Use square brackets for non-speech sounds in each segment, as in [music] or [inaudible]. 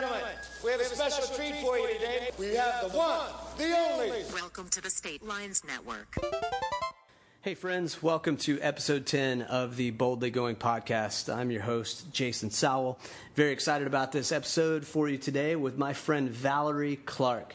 gentlemen, we have a special treat for you today. We have the one, the only. Welcome to the State Lines Network. Hey, friends, welcome to episode 10 of the Boldly Going podcast. I'm your host, Jason Sowell. Very excited about this episode for you today with my friend Valorie Clark.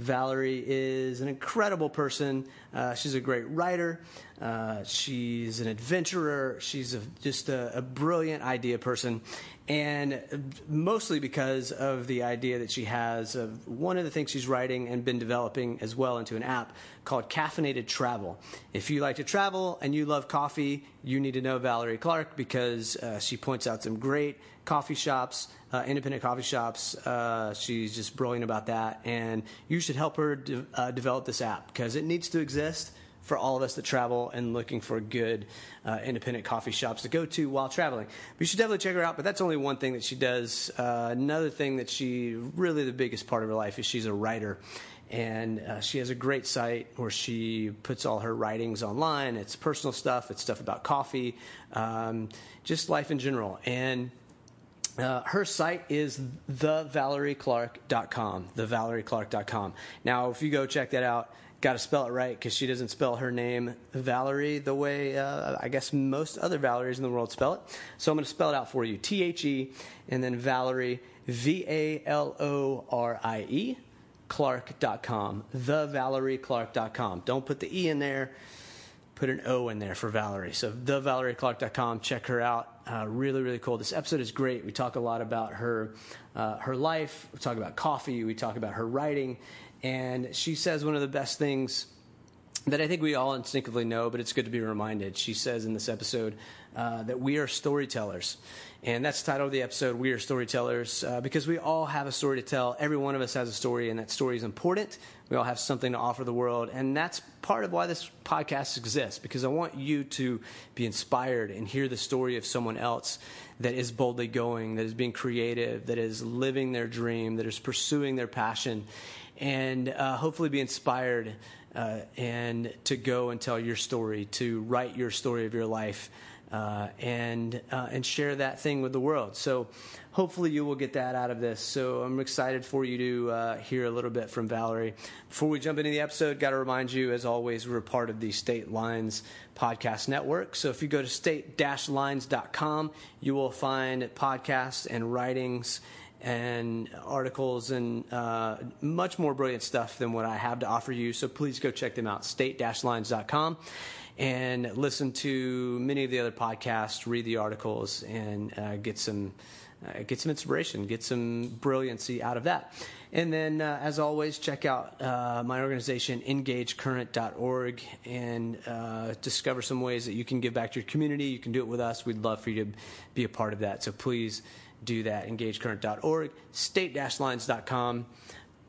Valorie is an incredible person. Uh, she's a great writer. Uh, she's an adventurer. She's a, just a, a, brilliant idea person. And mostly because of the idea that she has of one of the things she's writing and been developing as well into an app called Caffeinated Travel. If you like to travel and you love coffee, you need to know Valorie Clark because uh, she points out some great coffee shops, uh, independent coffee shops. Uh, she's just brilliant about that. And you should help her de- uh, develop this app because it needs to exist for all of us that travel and looking for good uh, independent coffee shops to go to while traveling. But you should definitely check her out. But that's only one thing that she does. Uh, another thing that she really the biggest part of her life is she's a writer. And uh, she has a great site where she puts all her writings online. It's personal stuff, it's stuff about coffee, um, just life in general. And uh, her site is thevalorieclark.com. Thevalorieclark.com. Now, if you go check that out, got to spell it right because she doesn't spell her name Valerie the way uh, I guess most other Valeries in the world spell it. So I'm going to spell it out for you T H E and then Valorie, V A L O R I E, Clark.com. TheValorieClark.com. Don't put the E in there put an O in there for Valorie. So thevalorieclark.com, check her out. Uh, really, really cool. This episode is great. We talk a lot about her, uh, her life. We talk about coffee. We talk about her writing, and she says one of the best things that I think we all instinctively know, but it's good to be reminded. She says in this episode uh, that we are storytellers. And that's the title of the episode, We Are Storytellers, uh, because we all have a story to tell. Every one of us has a story, and that story is important. We all have something to offer the world. And that's part of why this podcast exists, because I want you to be inspired and hear the story of someone else that is boldly going, that is being creative, that is living their dream, that is pursuing their passion, and uh, hopefully be inspired uh, and to go and tell your story, to write your story of your life uh, and uh, and share that thing with the world. So hopefully you will get that out of this. So I'm excited for you to uh, hear a little bit from Valerie. Before we jump into the episode, got to remind you, as always, we're part of the State Lines podcast network. So if you go to state-lines.com, you will find podcasts and writings and articles and uh, much more brilliant stuff than what I have to offer you. So please go check them out, state-lines.com and listen to many of the other podcasts, read the articles, and uh, get some uh, get some inspiration, get some brilliancy out of that. And then, uh, as always, check out uh, my organization, engagecurrent.org, and uh, discover some ways that you can give back to your community. You can do it with us. We'd love for you to be a part of that. So please do that. Engagecurrent.org, state-lines.com.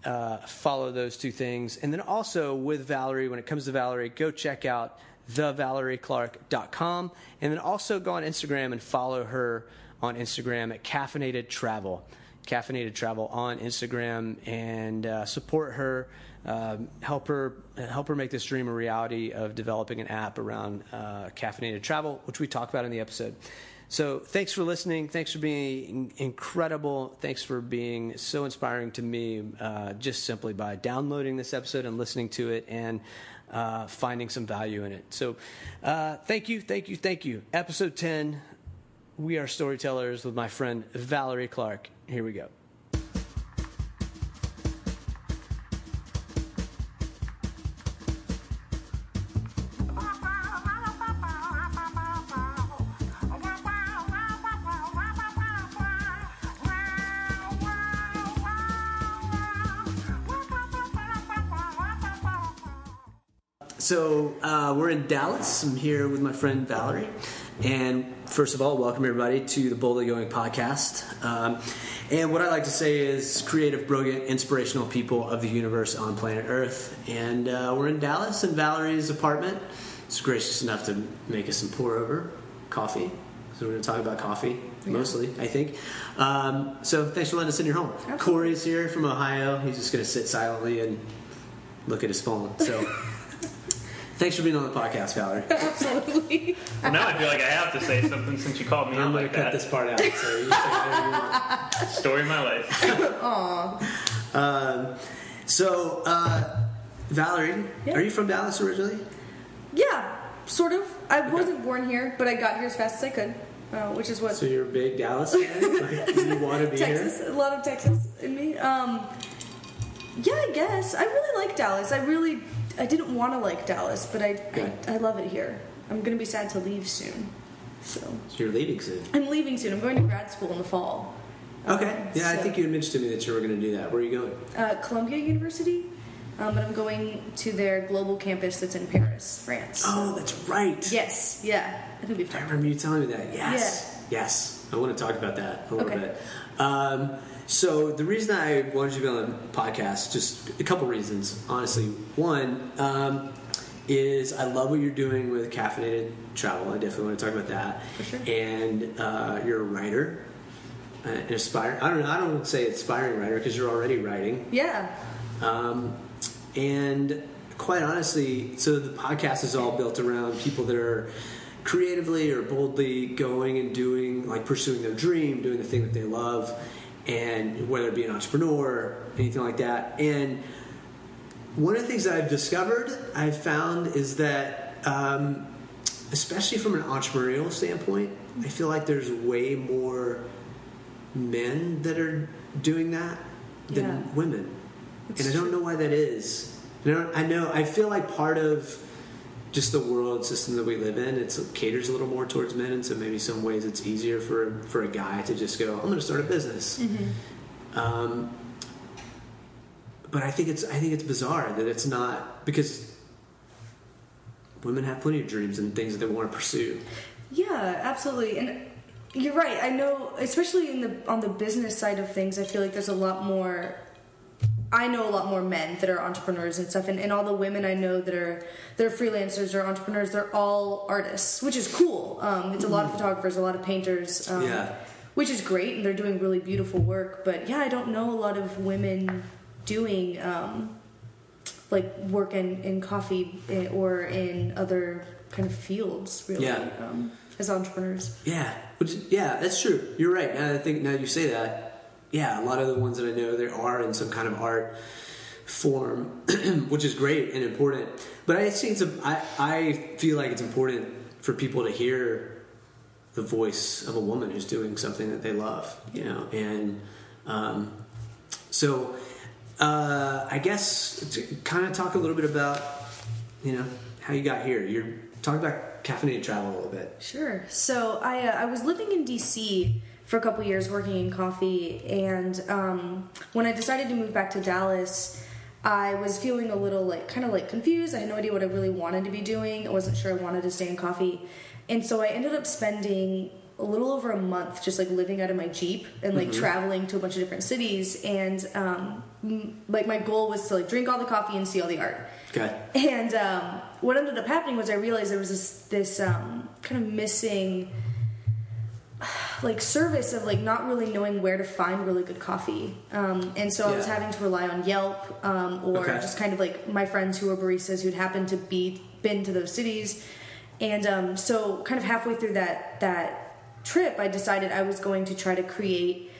Uh, follow those two things. And then also with Valorie, when it comes to Valorie, go check out thevalorieclark.com. And then also go on Instagram and follow her on Instagram at Caffeinated Travel. Caffeinated Travel on Instagram and uh, support her, uh, help her help her make this dream a reality of developing an app around uh, caffeinated travel, which we talk about in the episode. So thanks for listening. Thanks for being incredible. Thanks for being so inspiring to me, uh, just simply by downloading this episode and listening to it and uh, finding some value in it. So uh, thank you, thank you, thank you. Episode 10, We Are Storytellers with my friend Valorie Clark. Here we go. So uh, we're in Dallas. I'm here with my friend Valorie. And first of all, welcome everybody to the Boldly Going podcast. Um, and what I like to say is creative, brilliant, inspirational people of the universe on planet Earth. And uh, we're in Dallas in Valorie's apartment. It's gracious enough to make us some pour over coffee. So we're going to talk about coffee mostly, I think. Um, so thanks for letting us in your home. Absolutely. Corey's here from Ohio. He's just going to sit silently and look at his phone. So. [laughs] Thanks for being on the podcast, Valorie. [laughs] Absolutely. well, now I feel like I have to say something since you called me I'm out going like to cut that. this part out. So you say you want. [laughs] Story of my life. Um, so, uh, Valorie, Yeah. are you from Dallas originally? Yeah, sort of. I wasn't born here, but I got here as fast as I could, uh, which is what So you're a big Dallas fan? [laughs] like, you want to be Texas, here? a lot of Texas in me. Um, yeah, I guess I really like Dallas. I really, I didn't want to like Dallas, but I, I, I love it here. I'm gonna be sad to leave soon, so So you're leaving soon. I'm leaving soon. I'm going to grad school in the fall. Okay. Yeah, I think you had mentioned to me that you were going to do that. Where are you going? Uh, Columbia University, um, but I'm going to their global campus that's in Paris, France. Oh, that's right. Yes, yeah. I think we've I remember you telling me that. Yes. Yes. I want to talk about that a little Okay. bit. Um, so the reason I wanted you to be on the podcast, just a couple reasons, honestly. One um, is I love what you're doing with caffeinated travel. I definitely want to talk about that. Sure. And uh, you're a writer, uh, an aspiring. I don't know. I don't say aspiring writer because you're already writing. Yeah, Um, and quite honestly, so the podcast is all built around people that are creatively or boldly going and doing, like pursuing their dream, doing the thing that they love, and whether it be an entrepreneur, anything like that. And one of the things that I've discovered, I've found, is that, um, especially from an entrepreneurial standpoint, I feel like there's way more men that are doing that than Yeah. women It's and I don't know why that is. I, don't, I know I feel like part of just the world system that we live in, it's it caters a little more towards men, and so maybe some ways it's easier for for a guy to just go, I'm going to start a business. Um, but I think it's I think it's bizarre that it's not because women have plenty of dreams and things that they want to pursue. Yeah, absolutely. And you're right. I know, especially in the on the business side of things, I feel like there's a lot more. I know a lot more men that are entrepreneurs and stuff, and, and all the women I know that are that are freelancers or entrepreneurs, they're all artists, which is cool. Um, it's a lot of photographers, a lot of painters, um, Yeah. which is great, and they're doing really beautiful work. But yeah, I don't know a lot of women doing um, like work in, in coffee eh, or in other kind of fields, really, Yeah. um, as entrepreneurs. Yeah, which yeah, that's true. You're right. Now I think now you say that, yeah, a lot of the ones that I know there are in some kind of art form, [clears throat] which is great and important. But I think it's a, I I feel like it's important for people to hear the voice of a woman who's doing something that they love, you know, and um, so uh, I guess to kind of talk a little bit about you know how you got here. You're talking about caffeinated travel a little bit. Sure. So I uh, I was living in DC for a couple years working in coffee, and um, when I decided to move back to Dallas. I was feeling a little like kind of like confused. I had no idea what I really wanted to be doing. I wasn't sure I wanted to stay in coffee. And so I ended up spending a little over a month just like living out of my Jeep and like traveling to a bunch of different cities and um, like my goal was to like drink all the coffee and see all the art. Okay. And um, what ended up happening was I realized there was this this um, kind of missing [sighs] like service of like not really knowing where to find really good coffee. Um, and so I was having to rely on Yelp um, or Okay. just kind of like my friends who were baristas who'd happened to be been to those cities. And um, so kind of halfway through that that trip, I decided I was going to try to create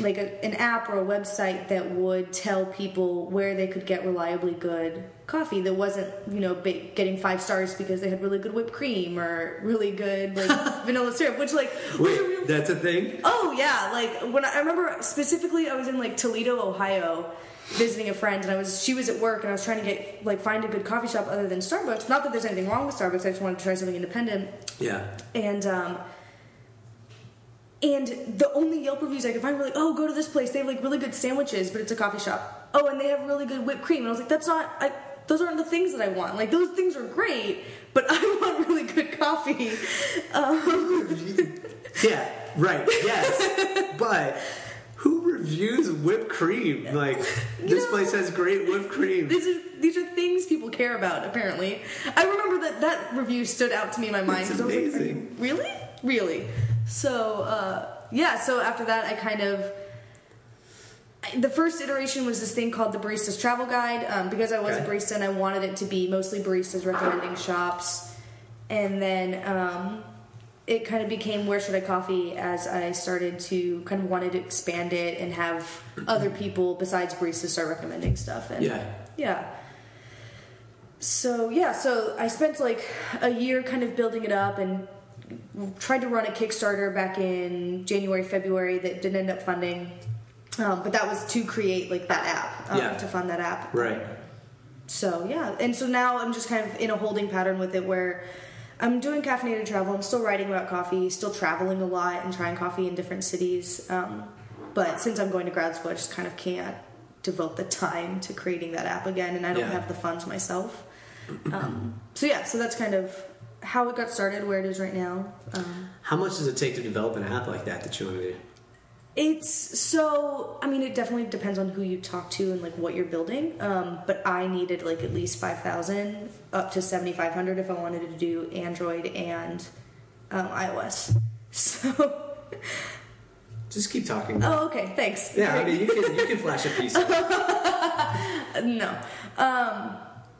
like a, an app or a website that would tell people where they could get reliably good coffee that wasn't you know ba- getting five stars because they had really good whipped cream or really good like [laughs] vanilla syrup which like Wait, that's a thing. Oh yeah, like when I, I remember specifically, I was in like Toledo, Ohio, visiting a friend, and I was she was at work, and I was trying to get like find a good coffee shop other than Starbucks. Not that there's anything wrong with Starbucks. I just wanted to try something independent, Yeah. and um, and the only Yelp reviews I could find were like, oh, go to this place. They have like really good sandwiches, but it's a coffee shop. Oh, and they have really good whipped cream. And I was like, that's not. I, those aren't the things that I want. Like those things are great, but [laughs] I want really good coffee. Um, Yeah, right. Yes, [laughs] but who reviews whipped cream? Like this know- place has great whipped cream. These are these are things people care about. Apparently, I remember that that review stood out to me in my mind That's I was like, "Are you really, really?" So uh, yeah. So after that, I kind of the first iteration was this thing called the Barista's Travel Guide um, because I was a barista and I wanted it to be mostly baristas recommending shops, and then. Um, it kind of became where should I coffee as I started to kind of wanted to expand it and have other people besides baristas start recommending stuff. And Yeah. yeah. So yeah, so I spent like a year kind of building it up and tried to run a Kickstarter back in January, February that didn't end up funding. Um, but that was to create like that app, um, Yeah. to fund that app. Right. So yeah, and so now I'm just kind of in a holding pattern with it where I'm doing caffeinated travel. I'm still writing about coffee, still traveling a lot and trying coffee in different cities. Um, but since I'm going to grad school, I just kind of can't devote the time to creating that app again, and I don't Yeah. have the funds myself. Um, so yeah, so that's kind of how it got started, where it is right now. Um, How much does it take to develop an app like that that you want to do? It's so. I mean, it definitely depends on who you talk to and like what you're building. Um, but I needed like at least five thousand up to seventy five hundred if I wanted to do Android and um, iOS. [laughs] So. Just keep talking. Oh, okay. Thanks. yeah, I mean, you can you can flash a piece. [laughs] no. Um,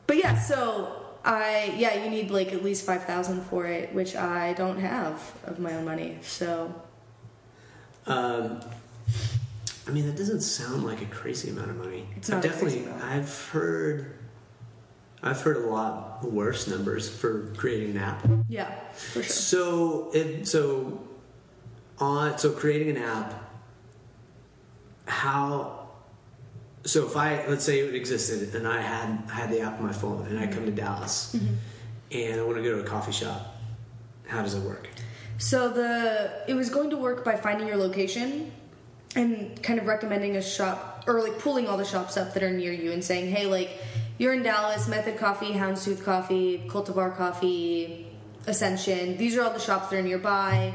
but yeah, so I yeah, you need like at least five thousand for it, which I don't have of my own money. So Um, I mean, that doesn't sound like a crazy amount of money. It's I've a definitely. I've heard, I've heard a lot worse numbers for creating an app. yeah, for sure. So, it, so on, so creating an app, how, so if I, let's say it existed and I had, I had the app on my phone and I come to Dallas Mm-hmm. and I want to go to a coffee shop, how does it work? So the it was going to work by finding your location and kind of recommending a shop or like pulling all the shops up that are near you and saying, hey, like you're in Dallas, Method Coffee, Houndstooth Coffee, Cultivar Coffee, Ascension. These are all the shops that are nearby.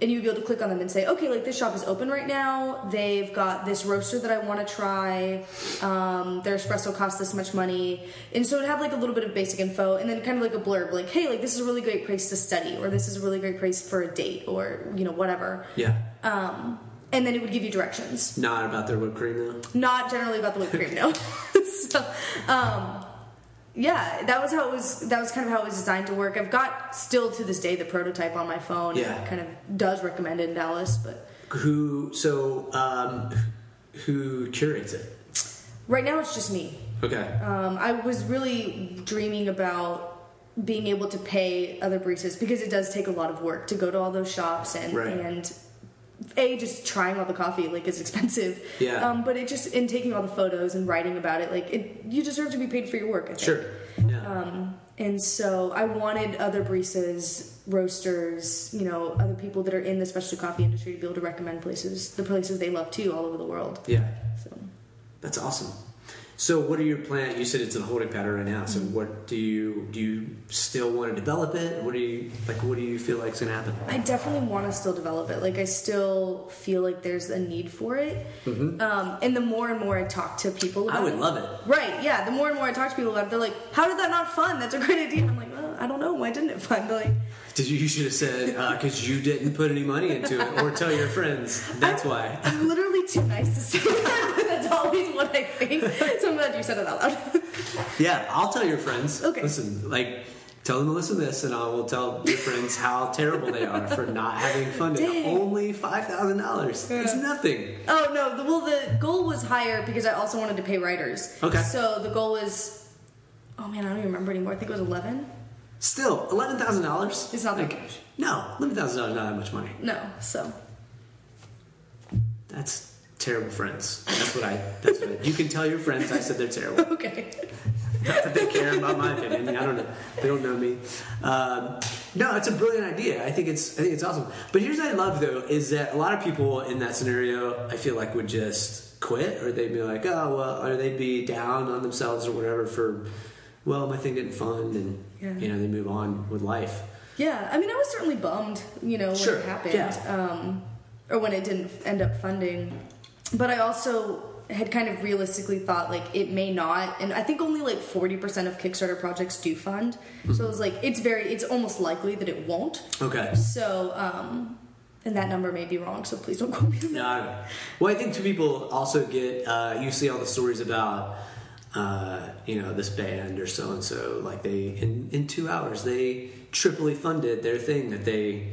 And you'd be able to click on them and say, okay, like this shop is open right now. They've got this roaster that I want to try. Um, their espresso costs this much money. And so it'd have like a little bit of basic info and then kind of like a blurb, like, hey, like this is a really great place to study, or this is a really great place for a date, or, you know, whatever. Yeah. Um, and then it would give you directions. Not about their whipped cream though. Not generally about the whipped cream, no. [laughs] so, um, yeah, that was how it was. That was kind of how it was designed to work. I've got still to this day the prototype on my phone. Yeah. it kind of does recommend it in Dallas, but Who, so, um, who curates it? right now it's just me. Okay. Um, I was really dreaming about being able to pay other baristas because it does take a lot of work to go to all those shops and Right. and a just trying all the coffee like is expensive. Yeah. Um, but it just in taking all the photos and writing about it, like it, you deserve to be paid for your work. I think. Sure. Yeah. Um, and so I wanted other baristas, roasters, you know, other people that are in the specialty coffee industry to be able to recommend places, the places they love too, all over the world. yeah. So. That's awesome. So, what are your plans? You said it's in a holding pattern right now. So, Mm-hmm. what do you do? You still want to develop it? What do you like? What do you feel like is going to happen? I definitely want to still develop it. Like I still feel like there's a need for it. Um, and the more and more I talk to people, about Mm-hmm. I would it, love it. Right? Yeah. The more and more I talk to people about it, they're like, "How did that not fun? That's a great idea." I'm like, "I don't know. Why didn't it fun?" They're like, Did you? You should have said uh, because you didn't put any money into it, or tell your friends. That's why. "I'm literally too nice to say that." That's always what I think. So I'm glad you said it out loud. Yeah, I'll tell your friends. Okay. Listen, like, tell them to listen to this, and I will tell your friends how terrible they are for not having funded Dang. only five thousand dollars. It's nothing. oh no. The, well, the goal was higher because I also wanted to pay writers. Okay. So the goal was, oh man, I don't even remember anymore. I think it was eleven. Still, eleven thousand dollars. It's not that much. No, eleven thousand dollars is not that much money. No. So That's terrible friends. That's what I. That's what I, you can tell your friends. I said they're terrible. [laughs] okay. Not that they care about my opinion. I don't know. They don't know me. Um, no, it's a brilliant idea. I think it's. I think it's awesome. But here's what I love though is that a lot of people in that scenario, I feel like would just quit, or they'd be like, oh well, or they'd be down on themselves or whatever for, well, my thing didn't fund, and Yeah. you know they move on with life. Yeah, I mean, I was certainly bummed, you know, when Sure, it happened, yeah. um, or when it didn't end up funding. But I also had kind of realistically thought like it may not, and I think only like forty percent of Kickstarter projects do fund. So it was like it's very, it's almost likely that it won't. Okay. So, um, and that number may be wrong. So please don't quote me. No, I. Well, I think two people also get. Uh, you see all the stories about, uh, you know, this band or so and so. Like they in in two hours they triply funded their thing that they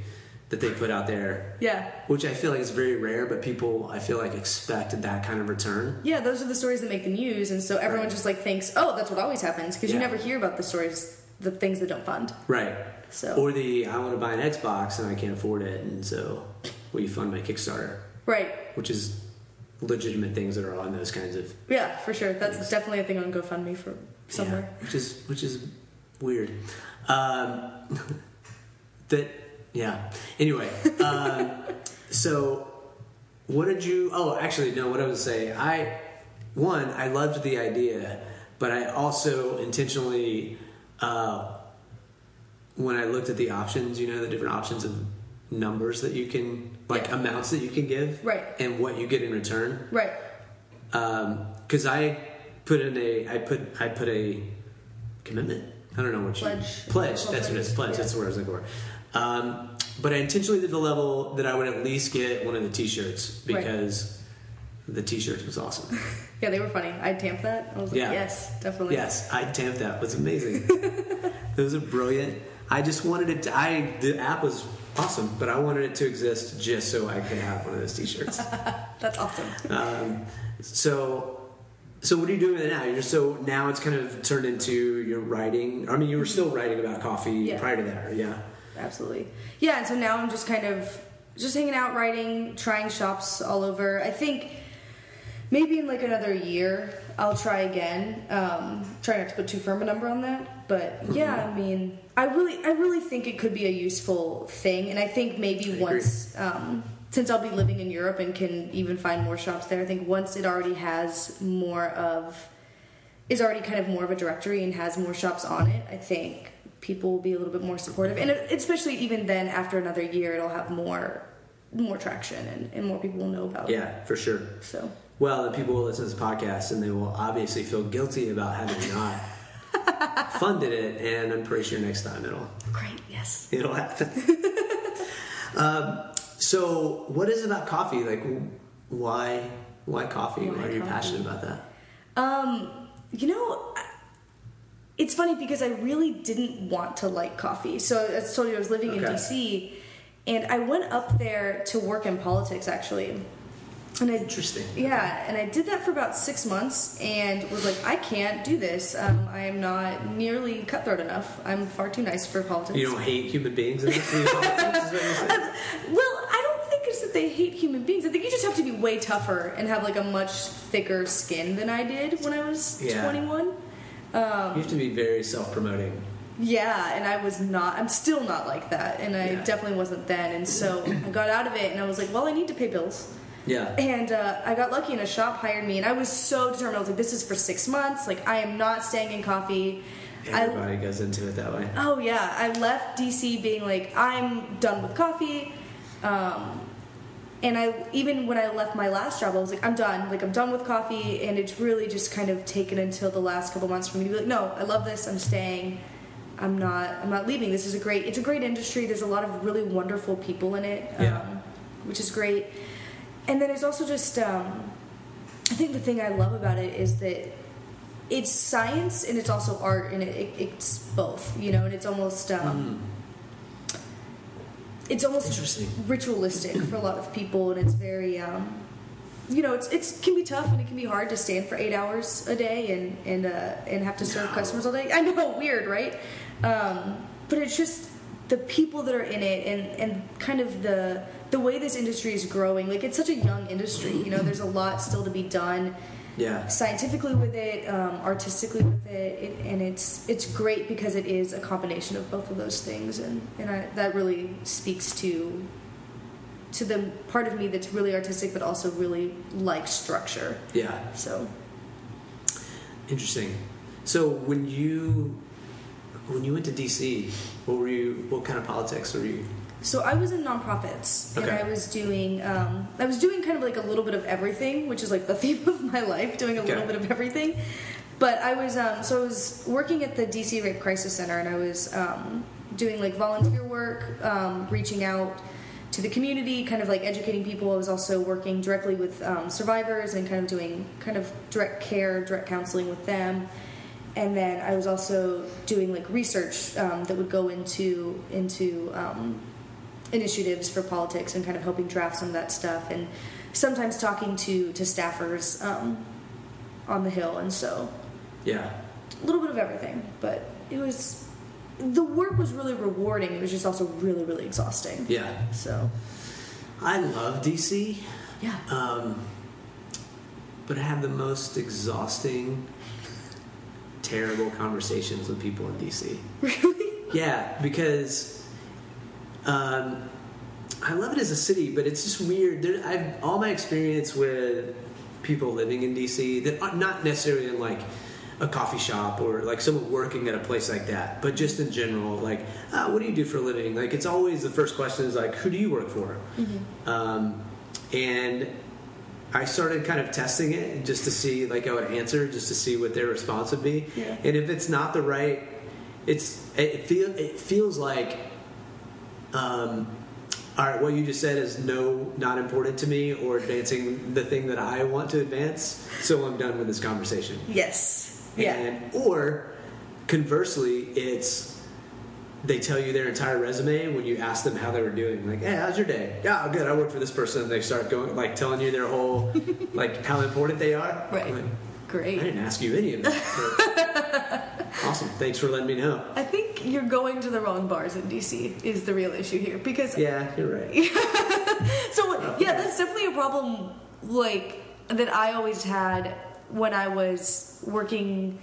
that they put out there, Yeah. which I feel like is very rare, but people I feel like expect that kind of return. Yeah, those are the stories that make the news, and so everyone Right. just like thinks, oh, that's what always happens, because you never hear about the stories, the things that don't fund. Right. So- Or the I want to buy an Xbox and I can't afford it, and so will you fund my Kickstarter? Right. Which is legitimate things that are on those kinds of Yeah, for sure. That's definitely a thing on GoFundMe for somewhere. Yeah, which is which is weird. Um, [laughs] that yeah. Anyway, um, [laughs] so what did you? Oh, actually, no. What I was say, I one, I loved the idea, but I also intentionally, uh, when I looked at the options, you know, the different options of numbers that you can, like Yeah. amounts that you can give, Right. and what you get in return Right. because I put in a I put I put a commitment. I don't know what you Pledge. pledge. That's what it is. Pledge. Yeah. That's the word I was looking for. Um, but I intentionally did the level that I would at least get one of the T-shirts Right. because the T-shirt was awesome. [laughs] Yeah, they were funny. I tamped that. I was like, Yeah. yes, definitely. yes, I tamped that. It was amazing. [laughs] Those are brilliant. I just wanted it. To, I the app was awesome, but I wanted it to exist just so I could have one of those T-shirts. [laughs] That's awesome. Um, so, so what are you doing with it now? You're so now it's kind of turned into your writing. I mean, you were still writing about coffee Yeah. prior to that, yeah. Absolutely. Yeah, and so now I'm just kind of just hanging out, writing, trying shops all over. I think maybe in like another year I'll try again. Um, try not to put too firm a number on that, but yeah, I mean, I really, I really think it could be a useful thing, and I think maybe agree. once. Um, since I'll be living in Europe and can even find more shops there, I think once it already has more of is already kind of more of a directory and has more shops on it, I think people will be a little bit more supportive. And especially even then, after another year, it'll have more more traction and, and more people will know about it. Yeah, for sure. So Well, then people will listen to this podcast and they will obviously feel guilty about having not [laughs] funded it, and I'm pretty sure next time it'll great, yes. it'll happen. [laughs] um, so, what is it about coffee? Like, why why coffee? Why, Why are you coffee? passionate about that? Um, you know, it's funny because I really didn't want to like coffee. So as I told you, I was living in DC, and I went up there to work in politics actually. And I, Interesting. Yeah, and I did that for about six months, and was like, I can't do this. Um, I am not nearly cutthroat enough. I'm far too nice for politics. You don't hate human beings enough for your politics, is what you're? Well, I don't think it's that they hate human beings. I think you just have to be way tougher and have like a much thicker skin than I did when I was Yeah. 21. You have to be very self-promoting. Yeah, and I was not. I'm still not like that, and I Yeah. definitely wasn't then. And so I got out of it, and I was like, well, I need to pay bills. Yeah. And uh, I got lucky, and a shop hired me, and I was so determined. I was like, this is for six months. Like, I am not staying in coffee. I, Everybody goes into it that way. Oh yeah, I left DC being like I'm done with coffee, um, and I even when I left my last job, I was like I'm done. Like I'm done with coffee, and it's really just kind of taken until the last couple months for me to be like, no, I love this. I'm staying. I'm not. I'm not leaving. This is a great. It's a great industry. There's a lot of really wonderful people in it, um, Yeah. which is great. And then it's also just. Um, I think the thing I love about it is that it's science and it's also art and it, it, it's both you know and it's almost um, it's almost ritualistic for a lot of people and it's very um, you know it's it's can be tough and it can be hard to stand for eight hours a day and and uh, and have to serve No. customers all day I know weird right um, but it's just the people that are in it and and kind of the the way this industry is growing like it's such a young industry you know there's a lot still to be done Yeah. scientifically with it, um, artistically with it, it, and it's it's great because it is a combination of both of those things, and and I, that really speaks to to the part of me that's really artistic, but also really likes structure. Yeah. So Interesting. So when you when you went to DC, what were you? What kind of politics were you? So I was in nonprofits, and I was doing um, I was doing kind of like a little bit of everything, which is like the [laughs] theme of my life, doing a Okay. little bit of everything. But I was um, so I was working at the DC Rape Crisis Center, and I was um, doing like volunteer work, um, reaching out to the community, kind of like educating people. I was also working directly with um, survivors and kind of doing kind of direct care, direct counseling with them. And then I was also doing like research um, that would go into into um, initiatives for politics and kind of helping draft some of that stuff, and sometimes talking to to staffers um, on the hill, and so Yeah. a little bit of everything. But it was the work was really rewarding. It was just also really really exhausting. Yeah. So I love DC, yeah, um, but I have the most exhausting, terrible conversations with people in DC. [laughs] really. Yeah, because um, I love it as a city, but it's just weird. There, I've all my experience with people living in DC that are not necessarily in like a coffee shop or like someone working at a place like that, but just in general, like, ah, what do you do for a living? Like, it's always the first question is like, who do you work for? Um, and I started kind of testing it just to see, like, I would answer just to see what their response would be. Yeah. And if it's not the right, it's it feel it feels like, um, all right, what you just said is no, not important to me, or advancing the thing that I want to advance. So I'm done with this conversation. Yes. Yeah. Or conversely, it's they tell you their entire resume when you ask them how they were doing. Like, hey, how's your day? Yeah, good. I work for this person. And they start going like telling you their whole [laughs] like how important they are. Right. Like, Great. I didn't ask you any of that. [laughs] awesome. Thanks for letting me know. I think you're going to the wrong bars in DC is the real issue here because Yeah, you're right. [laughs] so oh, yeah that's definitely a problem like that I always had when I was working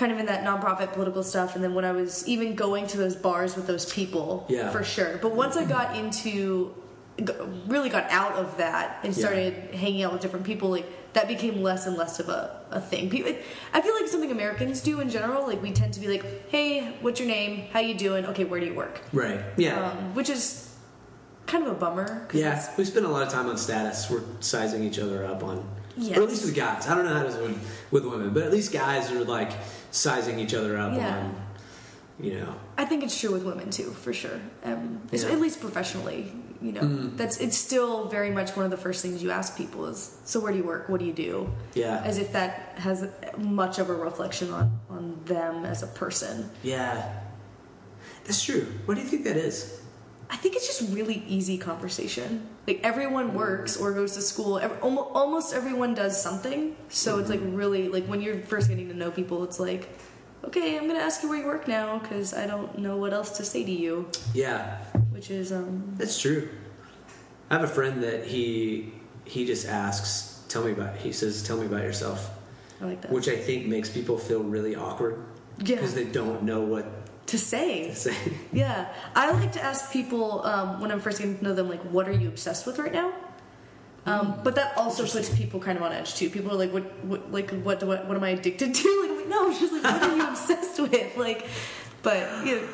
kind of in that nonprofit political stuff and then when I was even going to those bars with those people Yeah. for sure but once I got into really got out of that and Yeah. started hanging out with different people like that became less and less of a, a thing people, i feel like something americans do in general like we tend to be like hey what's your name how you doing okay where do you work Right. Yeah. um, which is kind of a bummer. Yeah, we spend a lot of time on status. We're sizing each other up on, Yes. or at least with guys. I don't know how it is with, with women, but at least guys are like sizing each other up Yeah. on, you know. I think it's true with women too, for sure. Um, Yeah. Mm. At least professionally, you know, that's it's still very much one of the first things you ask people is, "So where do you work? What do you do?" Yeah. as if that has much of a reflection on on them as a person. Yeah, that's true. What do you think that is? I think it's just really easy conversation. Like everyone works or goes to school. Ev almost, almost everyone does something. So it's like really like when you're first getting to know people, it's like, okay, I'm gonna ask you where you work now because I don't know what else to say to you. Yeah, Which is um that's true. I have a friend that he he just asks, "Tell me about." He says, "Tell me about yourself," I like that. which I think makes people feel really awkward Yeah. because they don't know what to say. to say. [laughs] Yeah, I like to ask people um, when I'm first getting to know them, like, what are you obsessed with right now? Um, but that also puts people kind of on edge too. People are like, "What? What? Like, what? Do I, what am I addicted [laughs] to?" Like, no, just like, what are you obsessed [laughs] with? Like, but you know,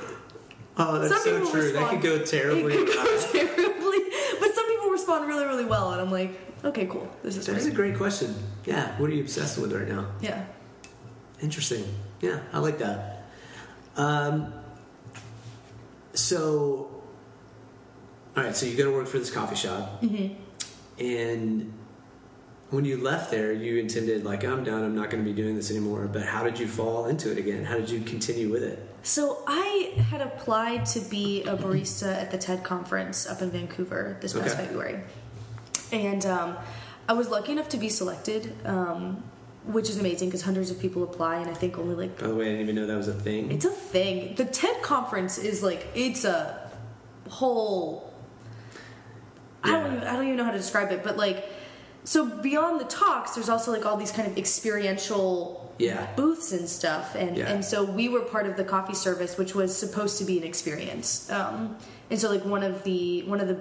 Oh, that's so true. respond. That could go terribly. It could go terribly, but some people respond really, really well, and I'm like, okay, cool, this is That is a great. great question. Yeah, what are you obsessed with right now? Yeah, Interesting. Yeah, I like that. Um, so, all right, so you go to work for this coffee shop, Mm-hmm. and when you left there, you intended like I'm done. I'm not going to be doing this anymore. But how did you fall into it again? How did you continue with it? So I had applied to be a barista at the TED conference up in Vancouver this past Okay. February, and um, I was lucky enough to be selected, um, which is amazing because hundreds of people apply, and I think only like By the way, I didn't even know that was a thing. it's a thing. The TED conference is like it's a whole. I don't even, I don't even know how to describe it, but like so beyond the talks, there's also like all these kind of experiential Yeah. booths and stuff, and Yeah. and so we were part of the coffee service, which was supposed to be an experience. Um, and so like one of the one of the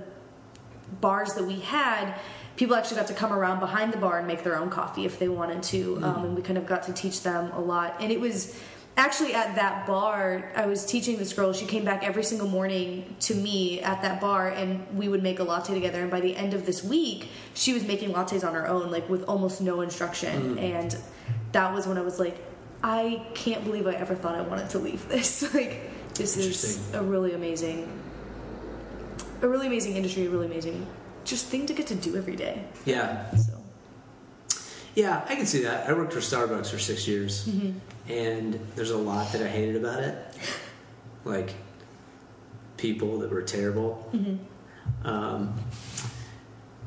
bars that we had, people actually got to come around behind the bar and make their own coffee if they wanted to, um, and we kind of got to teach them a lot. And it was actually at that bar I was teaching this girl. She came back every single morning to me at that bar, and we would make a latte together. And by the end of this week, she was making lattes on her own, like with almost no instruction. And that was when I was like, I can't believe I ever thought I wanted to leave this. [laughs] like, this is a really amazing a really amazing industry, a really amazing just thing to get to do every day. Yeah, So yeah, I can see that. I worked for Starbucks for six years, mm-hmm. and there's a lot that I hated about it, [laughs] like people that were terrible. Mm-hmm. Um,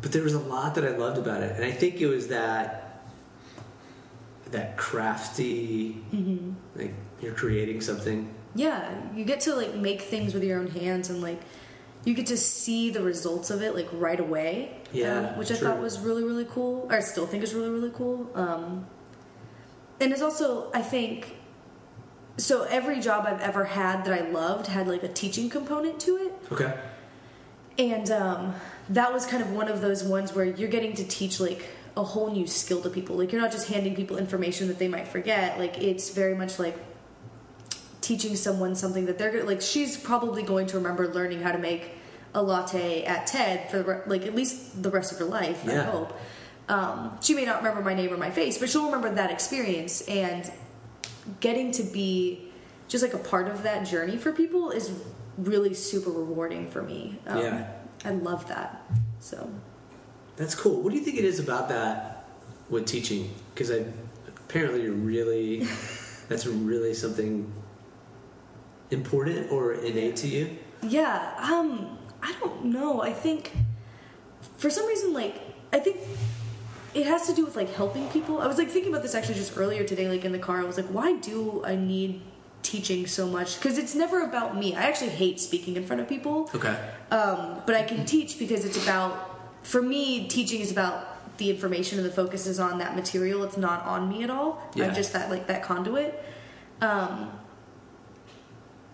but there was a lot that I loved about it, and I think it was that that crafty, mm-hmm. like you're creating something. Yeah, you get to like make things with your own hands and like you get to see the results of it like right away. Yeah, um, which I thought was really really cool. Or I still think is really really cool. Um, and it's also I think so every job I've ever had that I loved had like a teaching component to it. Okay. And um, that was kind of one of those ones where you're getting to teach like a whole new skill to people. Like you're not just handing people information that they might forget. Like it's very much like teaching someone something that they're gonna like. She's probably going to remember learning how to make a latte at TED for re- like at least the rest of her life. I hope. Um, she may not remember my name or my face, but she'll remember that experience and getting to be just like a part of that journey for people is really super rewarding for me. Um, Yeah. I love that. So That's cool. What do you think it is about that with teaching? Because I apparently you're really [laughs] that's really something important or innate to you. yeah, um, I don't know. I think for some reason, like I think it has to do with like helping people. I was like thinking about this actually just earlier today, like in the car. I was like, why do I need teaching so much? Because it's never about me. I actually hate speaking in front of people. Okay. um, but I can teach because it's about for me teaching is about the information and the focus is on that material it's not on me at all Yeah. I'm just that like that conduit um,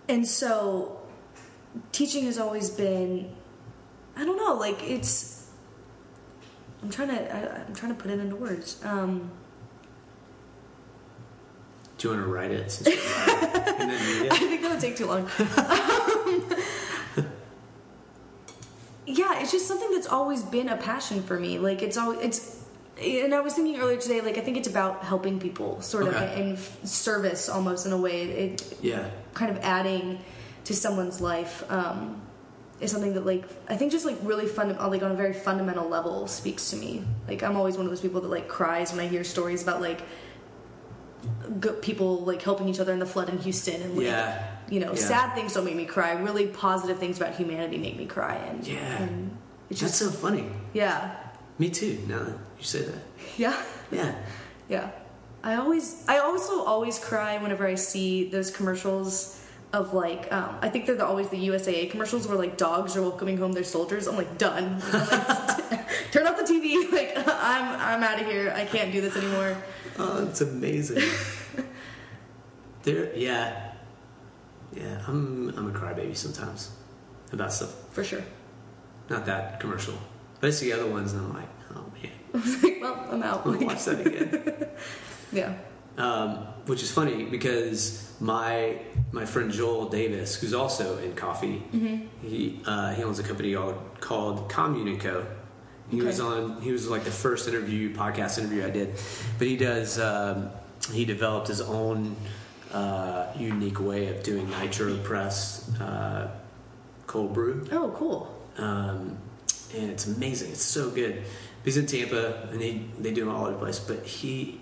and so teaching has always been I don't know like it's I'm trying to I, I'm trying to put it into words um, Do you want to write it? [laughs] Since it? and then read I think that would take too long. Um, [laughs] yeah, it's just something that's always been a passion for me. Like it's always it's, and I was thinking earlier today. Like I think it's about helping people, sort of, Okay. in f- service almost in a way. It Yeah. kind of adding to someone's life um, is something that like I think just like really fun like on a very fundamental level speaks to me. Like I'm always one of those people that like cries when I hear stories about like g- people like helping each other in the flood in Houston and like Yeah. you know Yeah. sad things don't make me cry. Really positive things about humanity make me cry and Yeah. and it's That's so funny. yeah Me too. Now that you say that. yeah Yeah. Yeah. I always I also always cry whenever I see those commercials of like um, I think they're the, always the USAA commercials where like dogs are welcoming home their soldiers. I'm like done. [laughs] I'm like, [laughs] Turn off the TV. [laughs] Like I'm I'm out of here. I can't do this anymore. Oh, that's amazing. there. Yeah. Yeah. I'm I'm a crybaby sometimes about stuff. For sure. Not that commercial, but I see other ones and I'm like, oh man, well, I'm out. I'm gonna watch that again. yeah. um, which is funny because my my friend Joel Davis, who's also in coffee, he uh, he owns a company called, called Communico. He was on. He was like the first interview podcast interview I did, but he does. Um, he developed his own uh, unique way of doing nitro press uh, cold brew Oh, cool. um, and it's amazing. It's so good. He's in Tampa, and they they do them all over the place. But he,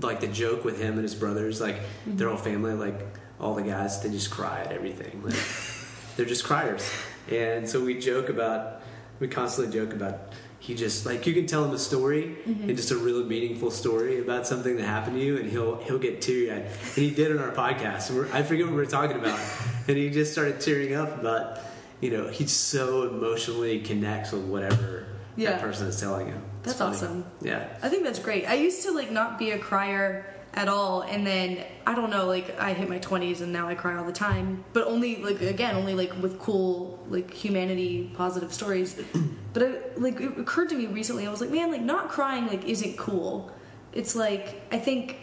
like the joke with him and his brothers, like their whole mm-hmm. family, like all the guys, they just cry at everything. Like, [laughs] they're just criers, and so we joke about, we constantly joke about. He just like you can tell him a story mm-hmm. and just a really meaningful story about something that happened to you, and he'll he'll get teary eyed. And he did on our podcast. And we're, I forget what we were talking about, and he just started tearing up about you know, he so emotionally connects with whatever Yeah. that person is telling him. That's funny. awesome. Yeah. I think that's great. I used to like not be a crier at all, and then I don't know, like I hit my twenties, and now I cry all the time. But only like again, only like with cool like humanity positive stories. [clears throat] but I, like it occurred to me recently, I was like, man, like not crying like isn't cool. It's like I think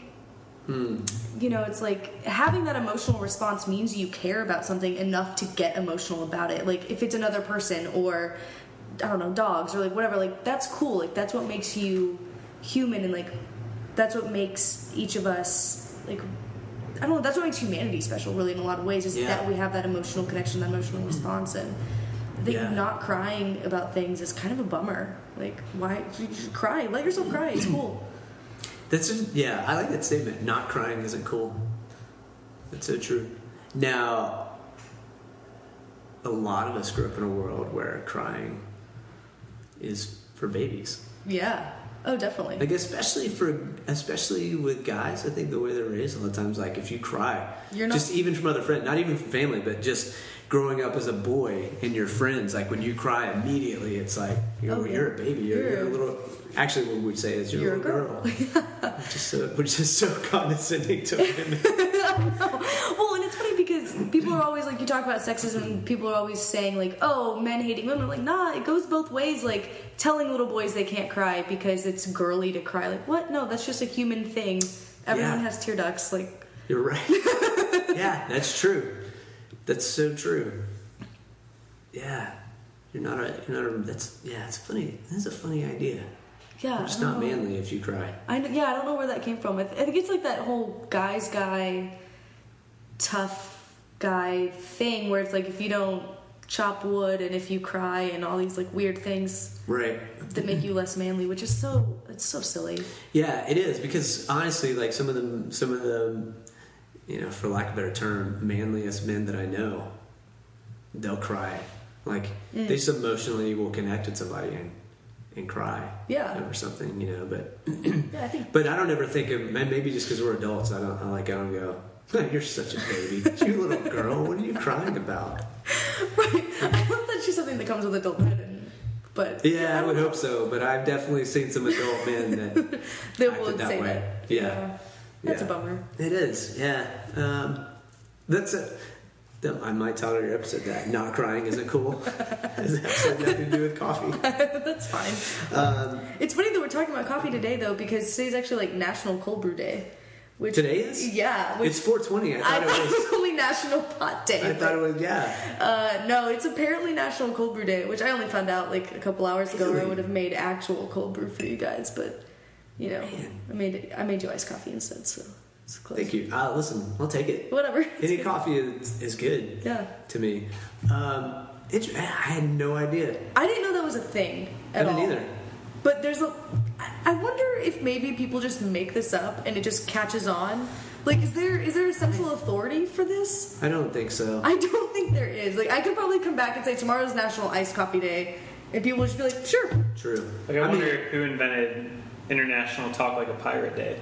hmm. you know, it's like having that emotional response means you care about something enough to get emotional about it. Like if it's another person or I don't know, dogs or like whatever, like that's cool. Like that's what makes you human and like that's what makes each of us like I don't know, that's what makes humanity special really in a lot of ways is Yeah. that we have that emotional connection, that emotional mm-hmm. response and think Yeah. not crying about things is kind of a bummer. Like why you should cry. Let yourself cry, it's cool. [clears throat] That's just, yeah, I like that statement. Not crying isn't cool. That's so true. Now, a lot of us grew up in a world where crying is for babies. Yeah. Oh, definitely. Like especially for especially with guys, I think the way they're raised a lot of times, like if you cry, You're not- just even from other friends, not even from family, but just growing up as a boy and your friends, like when you cry immediately, it's like you're, Oh, you're a baby, you're, You're- you're a little. Actually, what we'd say is you're, a girl. girl, [laughs] which is so which is so [laughs] condescending to women. [laughs] Well, and it's funny because people are always like, you talk about sexism, and people are always saying, like, oh, men hating women. Like, nah, it goes both ways. Like, telling little boys they can't cry because it's girly to cry. Like, what? No, that's just a human thing. Everyone Yeah. has tear ducts. Like, You're right. [laughs] yeah, that's true. That's so true. Yeah, you're not a. You're not a. That's yeah. It's funny. That's a funny idea. yeah. Don't know. manly if you cry. I yeah, I don't know where that came from. I, th- I think it's like that whole guy's guy, tough guy thing where it's like if you don't chop wood and if you cry and all these like weird things Right. that make you less manly, which is so it's so silly. Yeah, it is because honestly, like some of them, some of the, you know, for lack of a better term, manliest men that I know, they'll cry. Like Mm. they just emotionally will connect with somebody and and cry. Yeah. or something, you know. But Yeah, I think [clears throat] but I don't ever think of maybe just because we're adults, I don't I like I don't go. [laughs] You're such a baby, you little girl. What are you crying about? [laughs] right. I hope that's just something that comes with adulthood. And, but Yeah, I would hope so. But I've definitely seen some adult men that [laughs] they acted would that say way. that. Yeah. That's Yeah. a bummer. It is, yeah. Um, that's a. I might title your episode that. Not crying isn't cool. It has nothing to do with coffee. that's fine. Um, It's funny that we're talking about coffee today though, because today's actually like National Cold Brew Day. Which Today is? Yeah. Which it's 420. I I thought thought it it was. only National Pot Day. I but- thought it was, yeah. Uh, no, it's apparently National Cold Brew Day, which I only found out like a couple hours ago. Or I would have made actual cold brew for you guys, but you know, Man. I made I made you iced coffee instead, so it's close. Thank you. Uh, listen, I'll take it. Whatever. [laughs] Any good. coffee is, is good Yeah, to me. Um, it, I had no idea. I didn't know that was a thing I didn't all. either. But there's a. I- I wonder if maybe people just make this up and it just catches on. Like, is there is there a central authority for this? I don't think so. I don't think there is. Like, I could probably come back and say tomorrow's National Iced Coffee Day, and people would just be like, sure. True. Like I, I mean- wonder who invented International Talk Like a Pirate Day.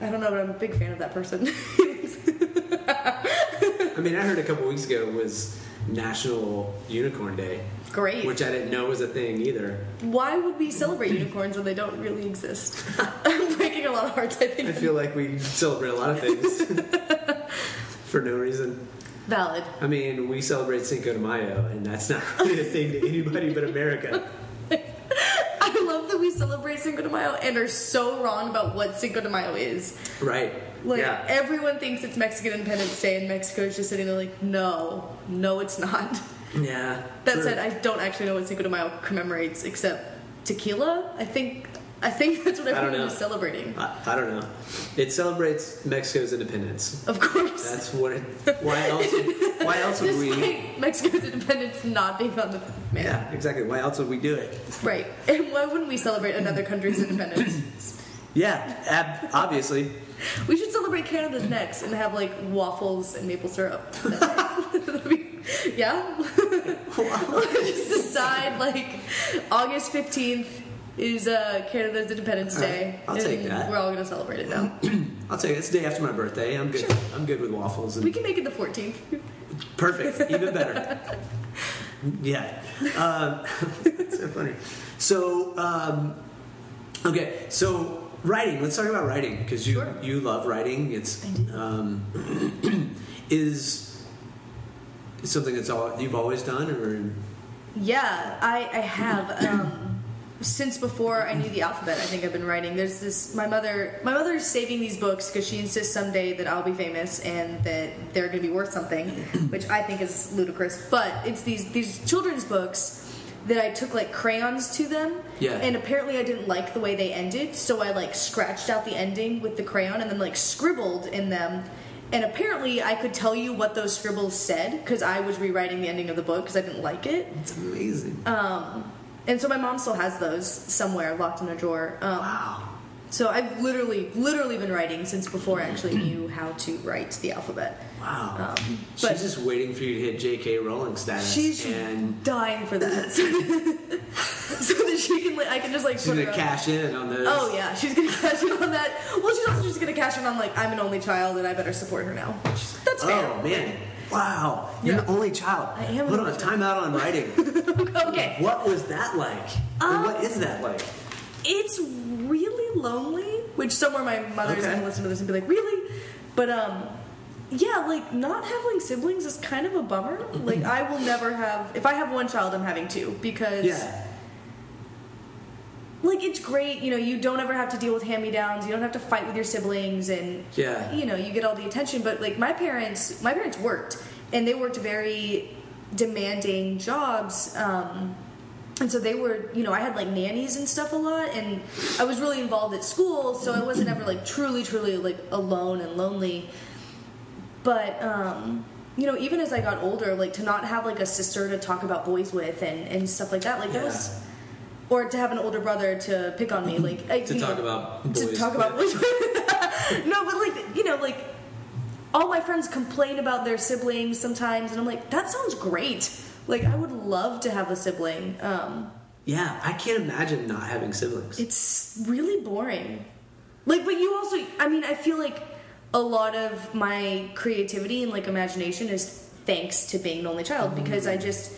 I don't know, but I'm a big fan of that person. I mean, I heard a couple weeks ago it was National Unicorn Day, Great. which I didn't know was a thing either. Why would we celebrate unicorns when they don't really exist? [laughs] I'm breaking a lot of hearts. I think. I feel like we celebrate a lot of things [laughs] for no reason. Valid. I mean, we celebrate Cinco de Mayo, and that's not really a thing to anybody but America. [laughs] I love that we celebrate Cinco de Mayo and are so wrong about what Cinco de Mayo is. Right. Like yeah. everyone thinks it's Mexican Independence Day, and Mexico is just sitting there like, no, no, it's not. yeah. That true. said, I don't actually know what Cinco de Mayo commemorates except tequila. I think I think [laughs] that's what everyone is celebrating. I, I don't know. It celebrates Mexico's independence. Of course. That's what it. Why else? Would, why else would we? Mexico's independence not being on the man. Yeah, exactly. Why else would we do it? Right. [laughs] And why wouldn't we celebrate another country's independence? [clears throat] Yeah, ab- obviously. we should celebrate Canada's next and have like waffles and maple syrup. That'd [laughs] [laughs] be- yeah? [laughs] Just decide like August 15th is uh, Canada's Independence right, Day. I'll take that. We're all going to celebrate it now. [clears throat] I'll tell you, it's the day after my birthday. I'm good. Sure. I'm good with waffles. And we can make it the 14th. Perfect. Even better. yeah. Um, so funny. So, um, okay. So, writing. Let's talk about writing because you Sure. you love writing. It's um, [clears throat] is it something that's all you've always done, or Yeah, I, I have. Um, since before I knew the alphabet, I think I've been writing. There's this. My mother. My mother is saving these books because she insists someday that I'll be famous and that they're going to be worth something, which I think is ludicrous. But it's these these children's books that I took like crayons to them. Yeah. And apparently I didn't like the way they ended, so I like scratched out the ending with the crayon and then like scribbled in them. And apparently I could tell you what those scribbles said because I was rewriting the ending of the book because I didn't like it. it's amazing. Um, and so my mom still has those somewhere locked in a drawer. Um, wow. So I've literally, literally been writing since before I actually [clears throat] knew how to write the alphabet. Wow. Um, she's just waiting for you to hit J.K. Rowling status. She's and dying for that, [laughs] [laughs] so that she can. Like, I can just like. she's gonna cash in on those. Oh yeah, she's gonna [laughs] cash in on that. Well, she's also just gonna cash in on like I'm an only child and I better support her now. That's fair. Oh man. Wow. You're Yeah. an only child. I am Hold on, only time out on writing. Okay. what was that like? And what Um, is that like? It's lonely, which somewhere my mother's Okay. gonna listen to this and be like, really? But um, yeah, like not having siblings is kind of a bummer. Like I will never have. If I have one child, I'm having two because Yeah. like it's great. You know, you don't ever have to deal with hand me downs. You don't have to fight with your siblings, and Yeah. you know, you get all the attention. But like my parents, my parents worked, and they worked very demanding jobs. Um, and so they were, you know, I had like nannies and stuff a lot, and I was really involved at school, so I wasn't ever like truly, truly like alone and lonely. But um, you know, even as I got older, like to not have like a sister to talk about boys with and and stuff like that, like that was, or to have an older brother to pick on me, [laughs] like I, To talk know, about to talk about boys. with. [laughs] no, but like you know, like all my friends complain about their siblings sometimes, and I'm like, that sounds great. Like I would love to have a sibling. Um, Yeah, I can't imagine not having siblings. it's really boring. Like, but you also, I mean, I feel like a lot of my creativity and like imagination is thanks to being an only child because I just,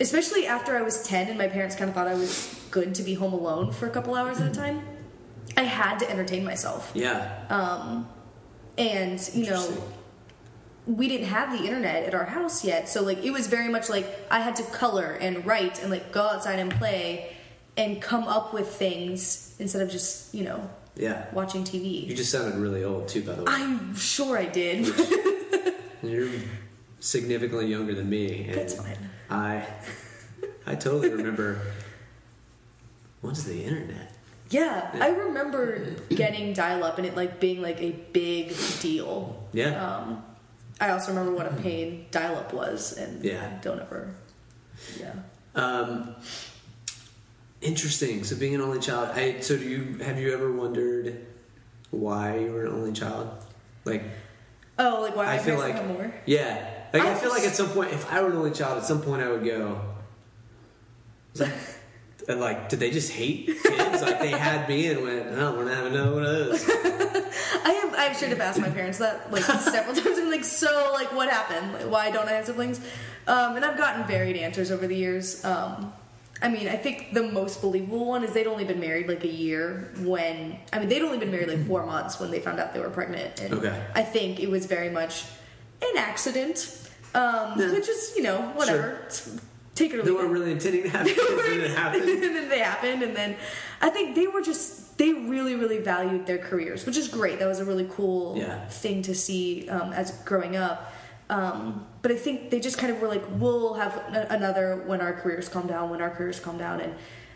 especially after I was 10 and my parents kind of thought I was good to be home alone for a couple hours at a time, I had to entertain myself. yeah. Um, and, you know. We didn't have the internet at our house yet so like it was very much like i had to color and write and like go outside and play and come up with things instead of just you know yeah. watching TV. You just sounded really old too, by the way. i'm sure i did [laughs] You're significantly younger than me, and That's fine. I, I totally remember. [laughs] What is the internet? yeah i remember getting dial-up and it like being like a big deal Yeah. um i also remember what a pain dial-up was and Yeah. don't ever yeah Um, interesting. So being an only child, I so do you have you ever wondered why you were an only child? Like oh like why I feel like more yeah, like I I feel was- like at some point, if I were an only child, at some point I would go. And like, did they just hate kids? like they had me and went, "No, we're not having another one of those." [laughs] I have I should have asked my parents that like several [laughs] times. I'm like, so like what happened? Like, why don't I have siblings? Um, and I've gotten varied answers over the years. Um, I mean, I think the most believable one is they'd only been married like a year when I mean they'd only been married like four months when they found out they were pregnant. And Okay. I think it was very much an accident, um, Yeah. which is you know whatever. Take it or They weren't really intending to have kids, and it happened. [laughs] and then they happened and then i think they were just they really really valued their careers which is great that was a really cool Yeah. thing to see um, as growing up um, but i think they just kind of were like we'll have a- another when our careers calm down when our careers calm down and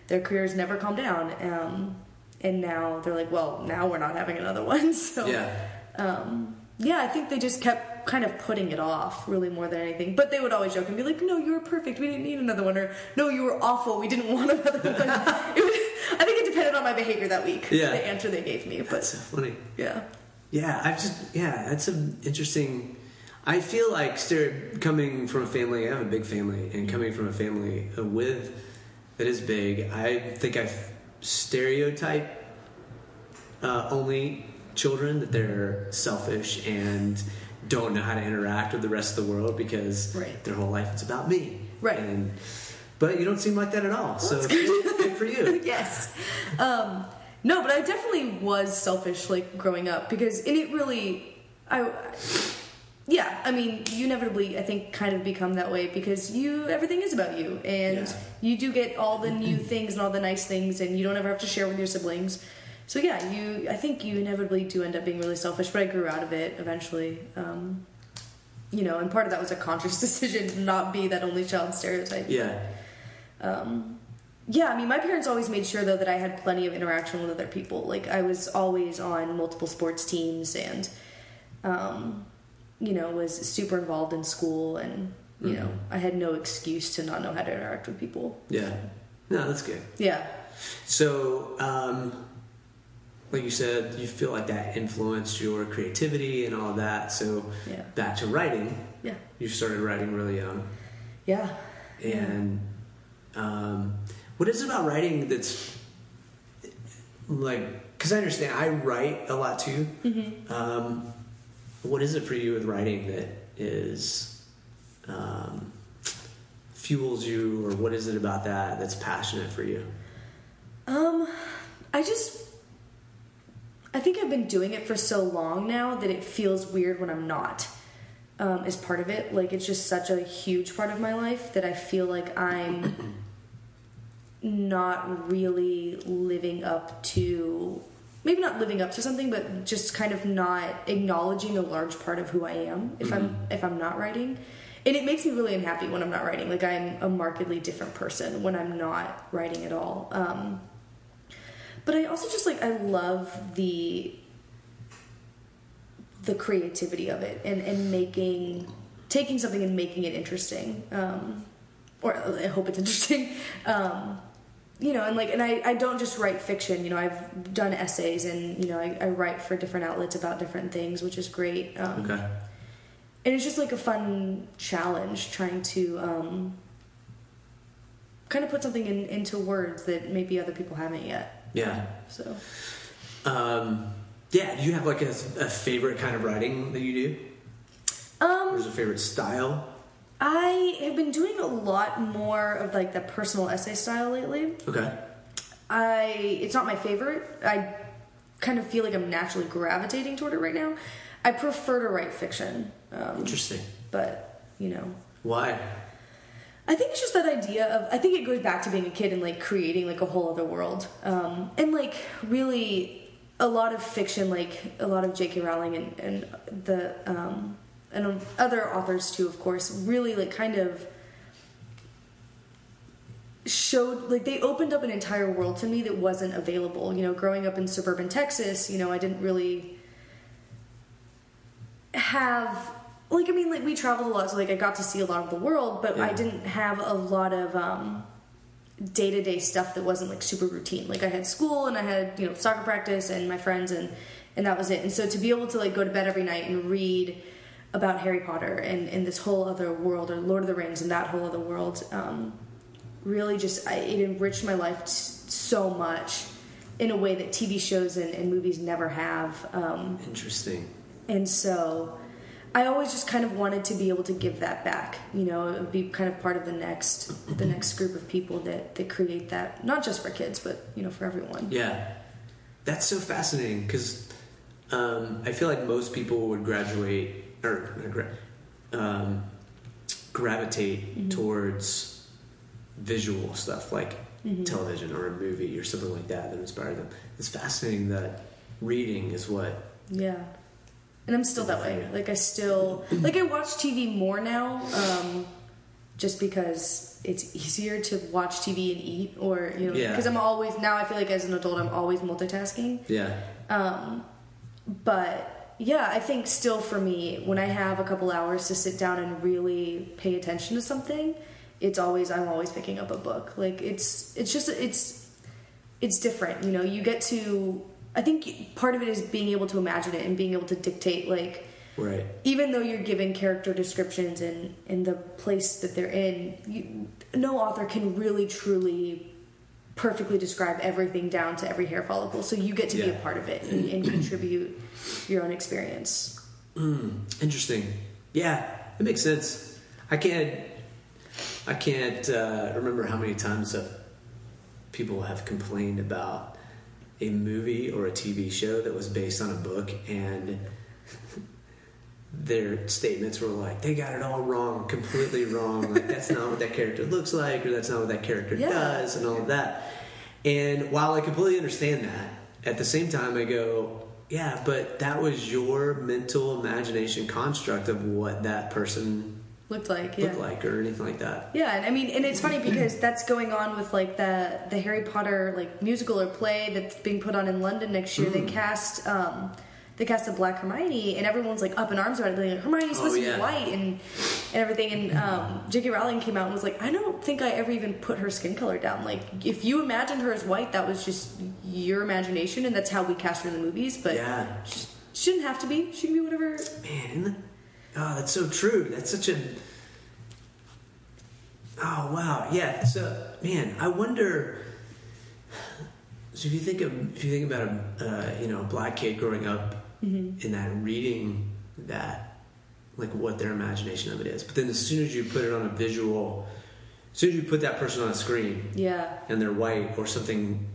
their careers never calm down um, and now they're like well now we're not having another [laughs] one so Yeah. um, yeah, I think they just kept kind of putting it off really more than anything. But they would always joke and be like, "No, you were perfect. We didn't need another one," or "No, you were awful. We didn't want another one." [laughs] it was, I think it depended on my behavior that week. Yeah. the answer they gave me. But That's so funny. yeah, Yeah, I've just yeah, that's an interesting. I feel like stereo, coming from a family, I have a big family, and coming from a family with that is big, I think I stereotype uh, only children that they're selfish and don't know how to interact with the rest of the world because Right. their whole life is about me. Right. And but you don't seem like that at all. so good for you. [laughs] yes. Um, no, but I definitely was selfish like growing up because and it really I yeah, I mean, you inevitably I think kind of become that way because you everything is about you and Yeah. you do get all the new things and all the nice things and you don't ever have to share with your siblings. So yeah, you I think you inevitably do end up being really selfish, but I grew out of it eventually. Um, you know, and part of that was a conscious [laughs] decision to not be that only child stereotype. Yeah. Um, yeah, I mean, my parents always made sure though that I had plenty of interaction with other people. Like I was always on multiple sports teams, and um, you know, was super involved in school, and you know, I had no excuse to not know how to interact with people. Yeah. No, that's good. Yeah, So, um, like you said, you feel like that influenced your creativity and all of that. So Yeah. back to writing, Yeah. you started writing really young. Yeah. And um, what is it about writing that's like? Because I understand I write a lot too. Mm-hmm. Um, what is it for you with writing that is um, fuels you, or what is it about that that's passionate for you? Um, I just, I think I've been doing it for so long now that it feels weird when I'm not. Um, is part of it. Like it's just such a huge part of my life that I feel like I'm [clears throat] not really living up to maybe not living up to something but just kind of not acknowledging a large part of who I am if I'm if I'm not writing. And it makes me really unhappy when I'm not writing. Like I'm a markedly different person when I'm not writing at all. Um, but I also just like I love the the creativity of it and and making taking something and making it interesting. Um, or I hope it's [laughs] interesting. Um, you know, and like, and I, I don't just write fiction. You know, I've done essays, and you know, I, I write for different outlets about different things, which is great. Um, Okay. and it's just like a fun challenge trying to um, kind of put something in, into words that maybe other people haven't yet. Yeah. So Um, yeah. Do you have like a, a favorite kind of writing that you do? Um. Or is a favorite style? I have been doing a lot more of like the personal essay style lately. Okay. I it's not my favorite. I kind of feel like I'm naturally gravitating toward it right now. I prefer to write fiction, um, Interesting. but you know, Why? I think it's just that idea of I think it goes back to being a kid and like creating like a whole other world. Um, and like really a lot of fiction, like a lot of J.K. Rowling and, and the um, and other authors too, of course, really like kind of showed like they opened up an entire world to me that wasn't available. You know, growing up in suburban Texas, you know, I didn't really have like I mean like we traveled a lot so like I got to see a lot of the world but I didn't have a lot of um day-to-day stuff that wasn't like super routine. Like I had school and I had you know soccer practice and my friends and and that was it. And so to be able to like go to bed every night and read about Harry Potter and and this whole other world or Lord of the Rings and that whole other world um really just I, it enriched my life t- so much in a way that TV shows and, and movies never have um Interesting. and so I always just kind of wanted to be able to give that back. You know, it would be kind of part of the next the next group of people that that create that, not just for kids, but you know, for everyone. Yeah, that's so fascinating because um, I feel like most people would graduate or um, gravitate towards visual stuff like television or a movie or something like that that inspired them. It's fascinating that reading is what. Yeah. And I'm still that way. Like I still like I watch TV more now, um, just because it's easier to watch TV and eat, or you know, Yeah. because I'm always now I feel like as an adult I'm always multitasking. Yeah, Um, but yeah, I think still for me, when I have a couple hours to sit down and really pay attention to something, it's always I'm always picking up a book. Like it's it's just it's it's different. You know, you get to. I think part of it is being able to imagine it and being able to dictate like right. even though you're given character descriptions and in the place that they're in, you, no author can really truly perfectly describe everything down to every hair follicle. So you get to be a part of it and, and contribute your own experience. Interesting. Yeah, it makes sense. I can't. I can't uh, remember how many times people have complained about a movie or a TV show that was based on a book, and their statements were like, "They got it all wrong, completely wrong. Like that's not what that character looks like, or that's not what that character Yeah. does, and all of that." And while I completely understand that, at the same time, I go, yeah, but that was your mental imagination construct of what that person Looked like, yeah. looked like or anything like that. Yeah, and I mean, and it's funny because [clears throat] that's going on with like the the Harry Potter like musical or play that's being put on in London next year. They cast um, the cast of Black Hermione, and everyone's like up in arms about it. Like, Hermione's supposed Oh, to be white and and everything. And um, J.K. Rowling came out and was like, I don't think I ever even put her skin color down. Like, if you imagined her as white, that was just your imagination, and that's how we cast her in the movies. But Yeah. she shouldn't have to be. She can be whatever. Man, oh, that's so true. That's such a. Oh wow, yeah. So, man, I wonder. So if you think of if you think about a uh, you know a black kid growing up in that reading that, like what their imagination of it is, but then as soon as you put it on a visual, as soon as you put that person on a screen, Yeah. and they're white or something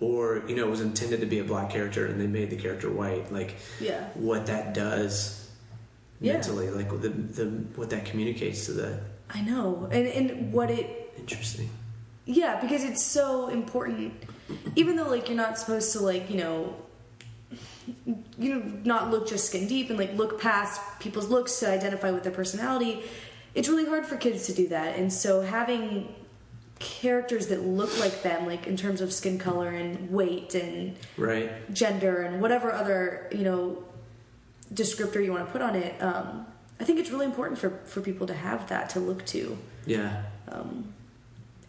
or you know it was intended to be a black character and they made the character white like Yeah. what that does Yeah. mentally like the, the what that communicates to the I know, and and what it interesting Yeah, because it's so important. Even though like you're not supposed to like you know, you know, not look just skin deep and like look past people's looks to identify with their personality. It's really hard for kids to do that, and so having characters that look like them, like in terms of skin color and weight and right gender and whatever other you know descriptor you want to put on it, um, I think it's really important for for people to have that to look to yeah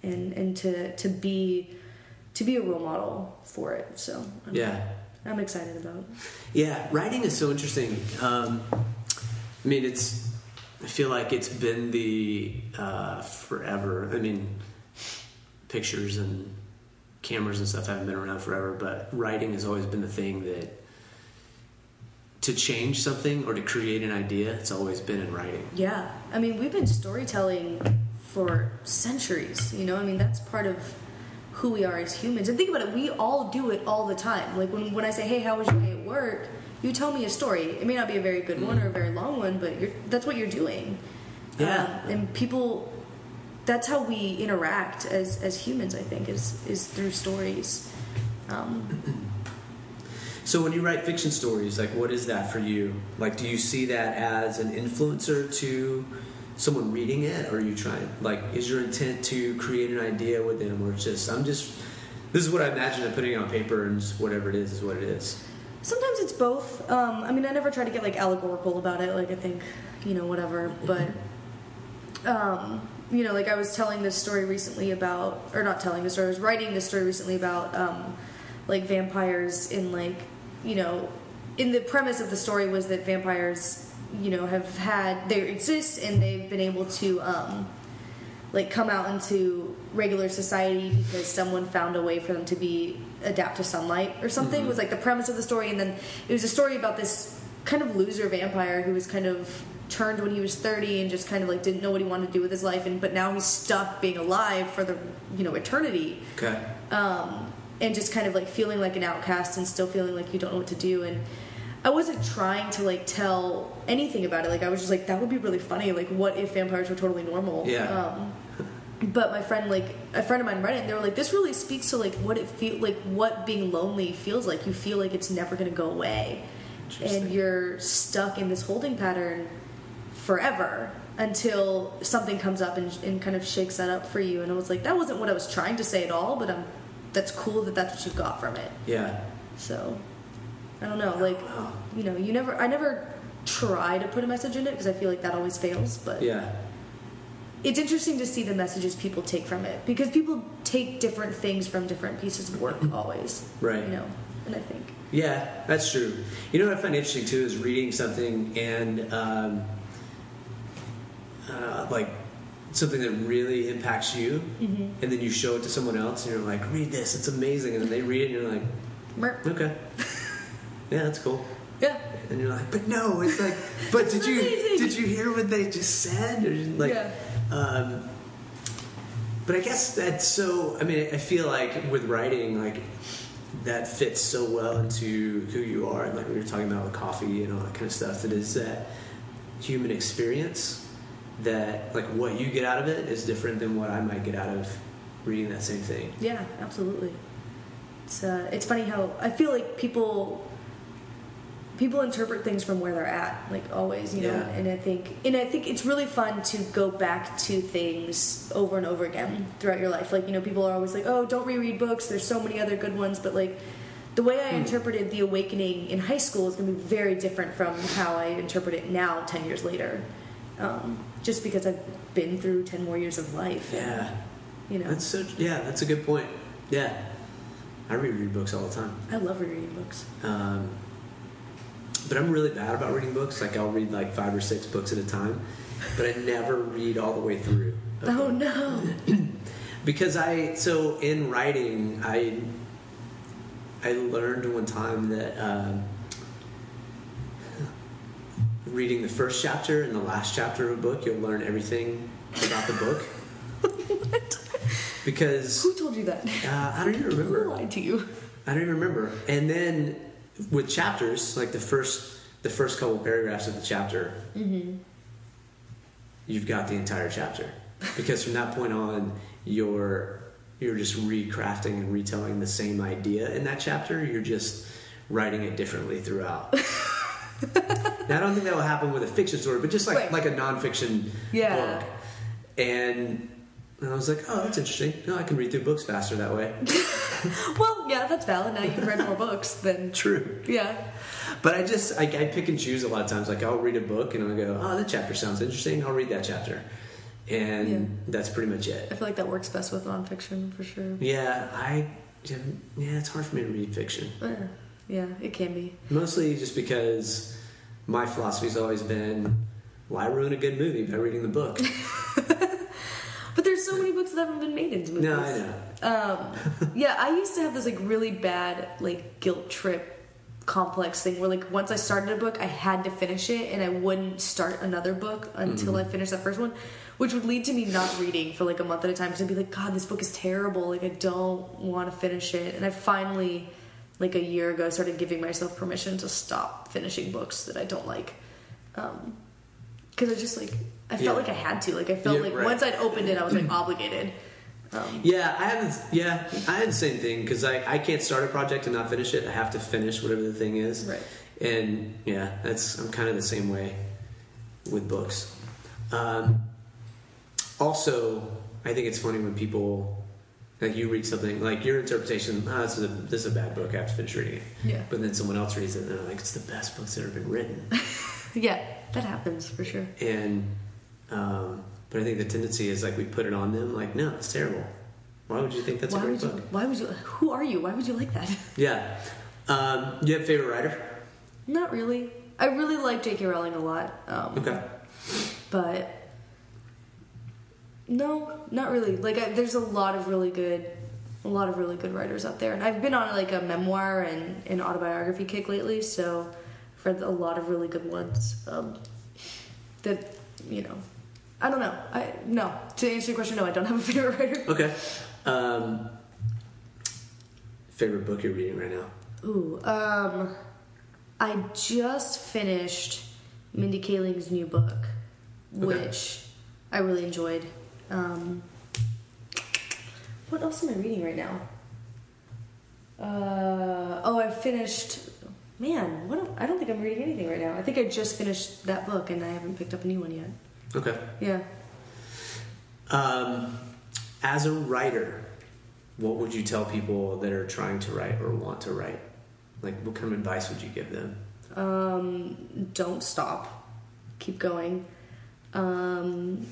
and and to to be to be a role model for it. So I'm, yeah I'm excited about. it. yeah writing is so interesting um i mean it's i feel like it's been the uh forever i mean pictures and cameras and stuff haven't been around forever but writing has always been the thing that to change something or to create an idea it's always been in writing Yeah, I mean we've been storytelling for centuries. You know, I mean that's part of who we are as humans. And think about it, we all do it all the time. Like when when I say, "Hey, how was your day at work?" You tell me a story. It may not be a very good one or a very long one, but you're, that's what you're doing. Yeah. Um, and people, that's how we interact as as humans. I think is is through stories. Um, So when you write fiction stories, like what is that for you? Like, do you see that as an influencer to someone reading it, or are you trying? Like, is your intent to create an idea with them, or it's just I'm just this is what I imagine I'm putting it on paper, and just whatever it is is what it is. Sometimes it's both. Um, I mean, I never try to get like allegorical about it. Like I think, you know, whatever. But, um, you know, like I was telling this story recently about, or not telling this story. I was writing this story recently about, um, like vampires in like, you know, in the premise of the story was that vampires, you know, have had they exist and they've been able to, um, like come out into regular society because someone found a way for them to be adapt to sunlight or something was like the premise of the story. And then it was a story about this kind of loser vampire who was kind of turned when he was 30 and just kind of like didn't know what he wanted to do with his life. And but now he's stuck being alive for the you know eternity. Okay. um, and just kind of like feeling like an outcast and still feeling like you don't know what to do and i wasn't trying to like tell anything about it. Like i was just like that would be really funny. Like what if vampires were totally normal? Yeah. um, [laughs] but my friend like a friend of mine read it and they were like this really speaks to like what it feel like what being lonely feels like. You feel like it's never going to go away. And you're stuck in this holding pattern forever until something comes up and, and kind of shakes that up for you. And i was like that wasn't what i was trying to say at all but i'm that's cool that that's what you got from it Yeah. so i don't know like you know you never i never try to put a message in it because i feel like that always fails but Yeah. it's interesting to see the messages people take from it because people take different things from different pieces of work [clears throat] always Right. you know and i think Yeah, that's true. You know what I find interesting too is reading something and um, uh, like something that really impacts you, Mm-hmm. and then you show it to someone else, and you're like, "Read this, it's amazing," and then they read it, and you're like, Mer- "Okay, [laughs] yeah, that's cool." yeah And you're like, "But no, it's like, but did you did you hear what they just said?" Or like, Yeah. um, but I guess that's so. I mean, I feel like with writing, like that fits so well into who you are, and like we were talking about with coffee and all that kind of stuff. That is that human experience. That like what you get out of it is different than what I might get out of reading that same thing. Yeah, absolutely. It's uh, it's funny how I feel like people people interpret things from where they're at, like always, you know. Yeah. And I think and I think it's really fun to go back to things over and over again throughout your life. Like you know, people are always like, "Oh, don't reread books. There's so many other good ones," but like the way I interpreted The Awakening in high school is going to be very different from how I interpret it now, 10 years later. Um, just because I've been through 10 more years of life. Yeah. You know, That's so. Yeah, that's a good point. Yeah, I reread books all the time. I love reading books. Um, but I'm really bad about reading books. Like I'll read like five or six books at a time, but I never read all the way through. Oh them. no. [clears throat] Because I so in writing I I learned one time that um, reading the first chapter and the last chapter of a book you'll learn everything about the book. what? Because Who told you that? uh, I don't even Who remember. lied to you? I don't even remember. And then with chapters, like the first the first couple paragraphs of the chapter, you've got the entire chapter. Because from that point on, you're you're just recrafting and retelling the same idea in that chapter. You're just writing it differently throughout. [laughs] [laughs] now, I don't think that will happen with a fiction story, but just like Right. like a nonfiction Yeah. book. And I was like, oh, that's interesting. No, I can read through books faster that way. [laughs] Well, yeah, that's valid. Now you've read more books than. [laughs] True. Yeah. But I just I, I pick and choose a lot of times. Like I'll read a book and I'll go, oh, that chapter sounds interesting. I'll read that chapter, and Yeah. that's pretty much it. I feel like that works best with nonfiction for sure. Yeah, I yeah, it's hard for me to read fiction. Yeah, yeah it can be. Mostly just because my philosophy's always been, why ruin a good movie by reading the book? [laughs] But there's so many books that haven't been made into movies. no, I know. Um, yeah, I used to have this like really bad like guilt trip complex thing where like once I started a book, I had to finish it, and I wouldn't start another book until I finished that first one, which would lead to me not reading for like a month at a time because I'd be like, God, this book is terrible. Like I don't want to finish it, and I finally, like a year ago, I started giving myself permission to stop finishing books that I don't like. Um, because I just like I felt Yeah. like I had to. Like I felt Yeah, like right. once I'd opened it, I was like obligated. Um, Yeah, I haven't. Yeah, I had the same thing because I, I can't start a project and not finish it. I have to finish whatever the thing is. Right. And yeah, that's I'm kind of the same way with books. Um, also, I think it's funny when people like you read something like your interpretation. Ah, this is a this is a bad book. I have to finish reading it. Yeah. But then someone else reads it and they're like, it's the best book that's ever been written. [laughs] Yeah, that happens for sure. and um, but I think the tendency is like we put it on them. Like, no, it's terrible. Why would you think that's why a great you? book? Why would you? Who are you? Why would you like that? [laughs] Yeah. Um, you have a favorite writer? Not really. I really like J.K. Rowling a lot. Um, Okay. But no, not really. Like, I, there's a lot of really good, a lot of really good writers out there, and I've been on like a memoir and an autobiography kick lately, so I've read a lot of really good ones. Um, that you know, I don't know. I no. To answer your question, no, I don't have a [laughs] favorite writer. Okay. Um, favorite book you're reading right now? Ooh, um, I just finished Mindy Kaling's new book, Okay. which I really enjoyed. Um, what else am I reading right now? Uh, oh, I finished. Man, what? I don't think I'm reading anything right now. I think I just finished that book and I haven't picked up a new one yet. Okay. Yeah. Um, as a writer, what would you tell people that are trying to write or want to write? Like, what kind of advice would you give them? Um, don't stop. Keep going. Um,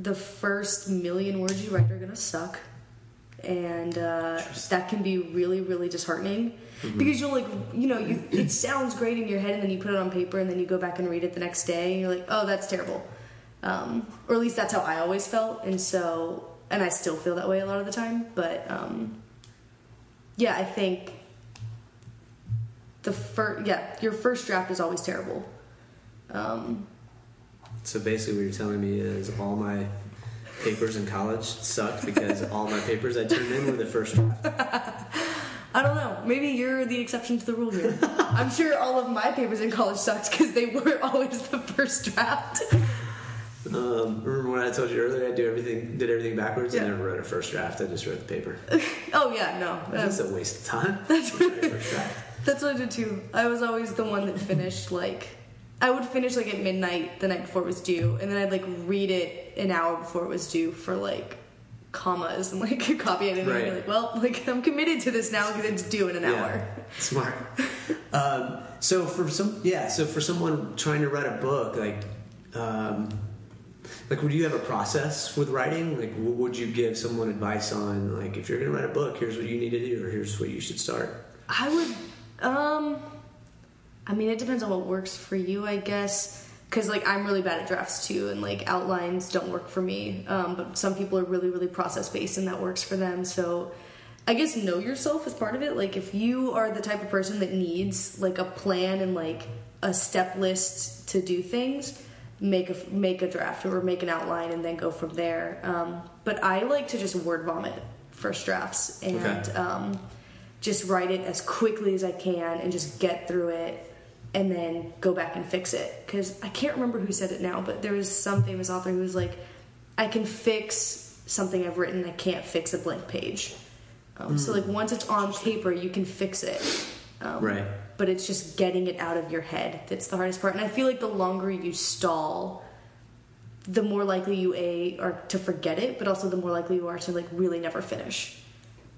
the first million words you write are gonna suck, and uh, that can be really, really disheartening. Because you'll like, you know, you it sounds great in your head, and then you put it on paper, and then you go back and read it the next day, and you're like, oh, that's terrible. Um, or at least that's how I always felt, and so, and I still feel that way a lot of the time. But um, yeah, I think the first yeah your first draft is always terrible. Um, So basically, what you're telling me is all my papers in college sucked because all my papers I turned in were the first draft. i don't know maybe you're the exception to the rule here i'm sure all of my papers in college sucked because they were [laughs] always the first draft Um, remember when I told you earlier I do everything, did everything backwards, Yeah. and never wrote a first draft. I just wrote the paper. [laughs] oh yeah no That's um, a waste of time. [laughs] That's that's what i did too i was always the one that finished like i would finish like at midnight the night before it was due and then i'd like read it an hour before it was due for like commas and like [laughs] copy editing. Right. You're like, well, like I'm committed to this now because it's due in an hour. Smart. [laughs] um, so for some, yeah. So for someone trying to write a book, like, um, like, would you have a process with writing? Like, what would you give someone advice on? Like, if you're going to write a book, here's what you need to do, or here's what you should start. I would, um, I mean, it depends on what works for you, I guess. Cause like I'm really bad at drafts too, and like outlines don't work for me. Um, but some people are really, really process based, and that works for them. So, I guess know yourself is part of it. Like if you are the type of person that needs like a plan and like a step list to do things, make a make a draft or make an outline and then go from there. Um, but I like to just word vomit first drafts and Okay. um, just write it as quickly as I can and just get through it and then go back and fix it. Because I can't remember who said it now, but there was some famous author who was like, I can fix something I've written, I can't fix a blank page. Um, So, like, once it's on paper, you can fix it. Um, Right. But it's just getting it out of your head that's the hardest part. And I feel like the longer you stall, the more likely you a are to forget it, but also the more likely you are to like really never finish.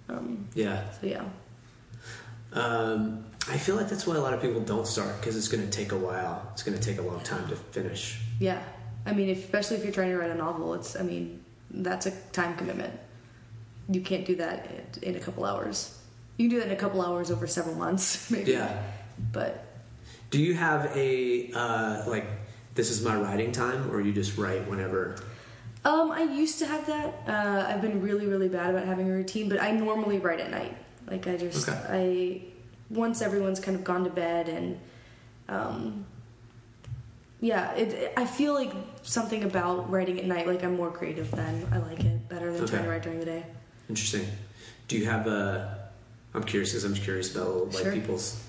Um, Yeah. so yeah, Um, I feel like that's why a lot of people don't start because it's going to take a while. It's going to take a long time to finish. yeah. I mean, if, especially if you're trying to write a novel, it's I mean that's a time commitment. You can't do that in, in a couple hours. You can do that in a couple hours over several months, [laughs] maybe. Yeah. But Do you have a uh, like? This is my writing time, or you just write whenever? Um, I used to have that. Uh, I've been really, really bad about having a routine, but I normally write at night. Like I just, Okay. I once everyone's kind of gone to bed and, um, yeah, it, I feel like something about writing at night. Like I'm more creative then. I like it better than Okay. trying to write during the day. Interesting. Do you have a? I'm curious because I'm curious about like Sure. people's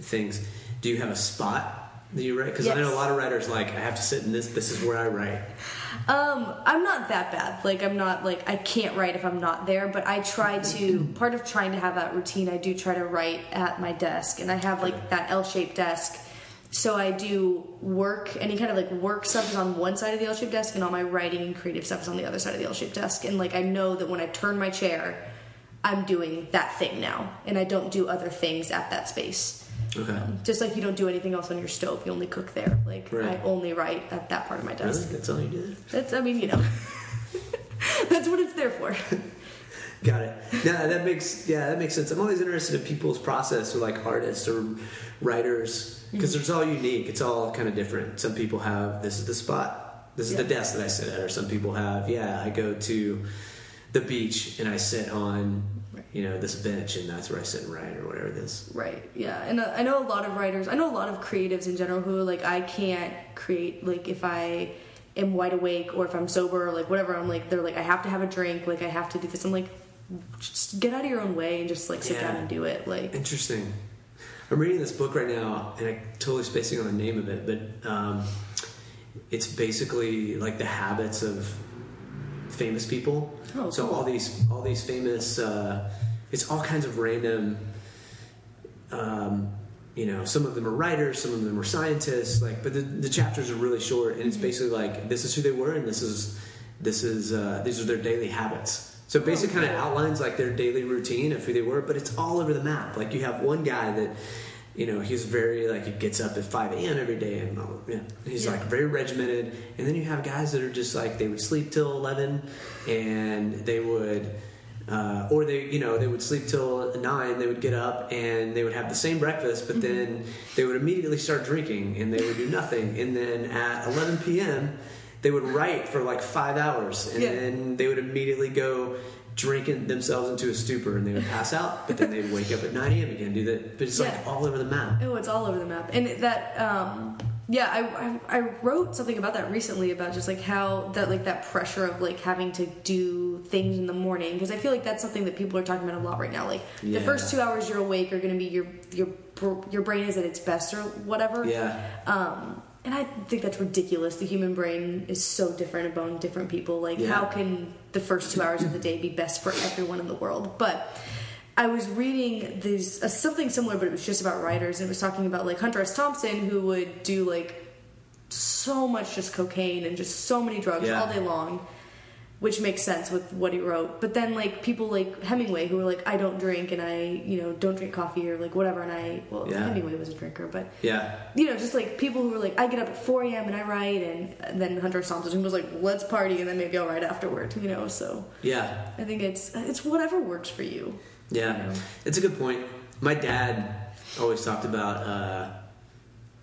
things. Do you have a spot you write? Because I know a lot of writers like I have to sit in this. This is where I write. Um, I'm not that bad. Like I'm not like I can't write if I'm not there, but I try to part of trying to have that routine, I do try to write at my desk and I have like that L-shaped desk. So I do work, any kind of like work stuff is on one side of the L-shaped desk and all my writing and creative stuff is on the other side of the L-shaped desk. And like I know that when I turn my chair, I'm doing that thing now and I don't do other things at that space. Okay. Um, just like you don't do anything else on your stove, you only cook there. Like Right. I only write at that part of my desk. Really? That's all you do. That's, I mean, you know, [laughs] that's what it's there for. [laughs] Got it. Yeah, that makes yeah that makes sense. I'm always interested in people's process, or like artists or writers, because mm-hmm. it's all unique. It's all kind of different. Some people have this is the spot, this is the desk that I sit at, or some people have yeah I go to the beach and I sit on you know this bench and that's where I sit and write or whatever it is. Right. Yeah. And uh, I know a lot of writers. I know a lot of creatives in general who like, I can't create like if I am wide awake or if I'm sober or like whatever. I'm like, they're like, I have to have a drink. Like I have to do this. I'm like, just get out of your own way and just like sit Yeah. down and do it. Like, Interesting. I'm reading this book right now, and I'm totally spacing on the name of it, but um, it's basically like the habits of famous people. Oh, so cool. all these all these famous, uh, it's all kinds of random. Um, you know, some of them are writers, some of them are scientists. Like, but the, the chapters are really short, and it's Mm-hmm. basically like this is who they were, and this is this is uh, these are their daily habits. So it basically kind of outlines like their daily routine of who they were, but it's all over the map. Like you have one guy that, you know, he's very like he gets up at five a.m. every day, and yeah, he's Yeah. like very regimented. And then you have guys that are just like they would sleep till eleven, and they would. Uh, or they, you know, they would sleep till nine. They would get up and they would have the same breakfast, Mm-hmm. but then they would immediately start drinking and they would do nothing. And then at 11 p.m., they would write for like five hours, and Yeah. then they would immediately go drinking themselves into a stupor, and they would pass out. But then they'd wake up at 9 a.m. again, do that. But it's like Yeah. all over the map. Oh, it's all over the map. And that, um, yeah, I, I, I wrote something about that recently about just like how that, like that pressure of like having to do things in the morning. Cause I feel like that's something that people are talking about a lot right now. Like Yeah. the first two hours you're awake are going to be your, your, your brain is at its best or whatever. Yeah. Um, and I think that's ridiculous. The human brain is so different among different people. Like, Yeah. how can the first two hours of the day be best for everyone in the world? But I was reading this uh, something similar, but it was just about writers, and it was talking about like Hunter S. Thompson, who would do like so much just cocaine and just so many drugs Yeah. all day long. Which makes sense with what he wrote. But then like people like Hemingway who were like, I don't drink and I you know don't drink coffee or like whatever, and I well Yeah. Hemingway was a drinker, but Yeah. you know just like people who were like, I get up at 4 a.m. and I write, and, then Hunter S. Thompson was like, let's party and then maybe I'll write afterward, you know. So Yeah. I think it's it's whatever works for you. Yeah, You know? it's a good point. My dad always talked about, uh,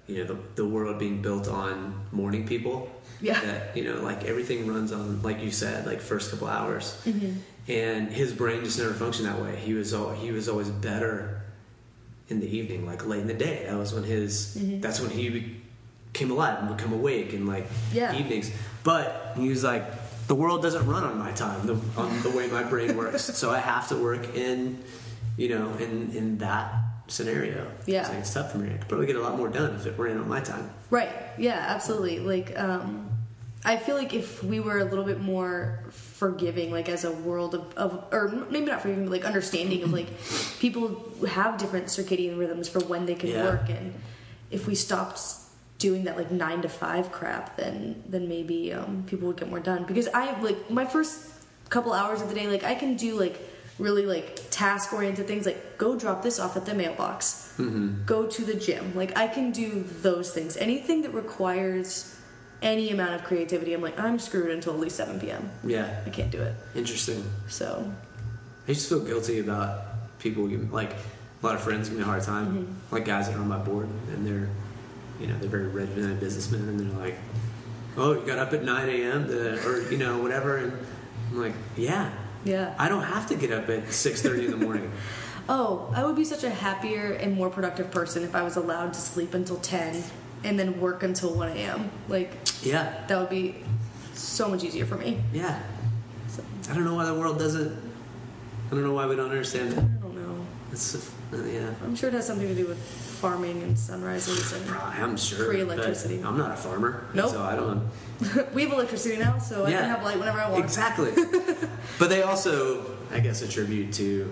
you know, the, the world being built on morning people. Yeah. That, you know, like everything runs on, like you said, like first couple hours. Mm-hmm. And his brain just never functioned that way. He was, al- he was always better in the evening, like late in the day. That was when his, mm-hmm. that's when he came alive and become awake in like Yeah. evenings. But he was like, the world doesn't run on my time, the, on the way my brain works. [laughs] so I have to work in, you know, in in that scenario. Yeah. It's, like, it's tough for me. I could probably get a lot more done if it ran on my time. Right. Yeah, absolutely. Like, um, I feel like if we were a little bit more forgiving, like as a world of, of or maybe not forgiving, but like understanding of like [laughs] people have different circadian rhythms for when they can Yeah. work, and if we stopped doing that like nine to five crap, then then maybe um, people would get more done. Because I like my first couple hours of the day, like I can do like really like task oriented things, like go drop this off at the mailbox go to the gym. Like I can do those things. Anything that requires any amount of creativity, I'm like, I'm screwed until at least 7 p.m. Yeah. I can't do it. Interesting. So, I just feel guilty about people give like a lot of friends give me a hard time, Mm-hmm. like guys that are on my board and they're, you know, they're very regimented businessmen and they're like, oh, you got up at 9 a.m. to, or you know whatever, and I'm like, yeah, yeah. I don't have to get up at 6:30 in the morning. [laughs] Oh, I would be such a happier and more productive person if I was allowed to sleep until 10 and then work until 1 a.m. Like, yeah, that would be so much easier for me. yeah. So, I don't know why the world doesn't. I don't know why we don't understand that. I don't know. It's uh, yeah. I'm sure it has something to do with farming and sunrises and I'm sure. Free but electricity. I'm not a farmer, Nope. so I don't. [laughs] we have electricity now, so I Yeah. can have light whenever I want. Exactly. [laughs] but they also, I guess, attribute to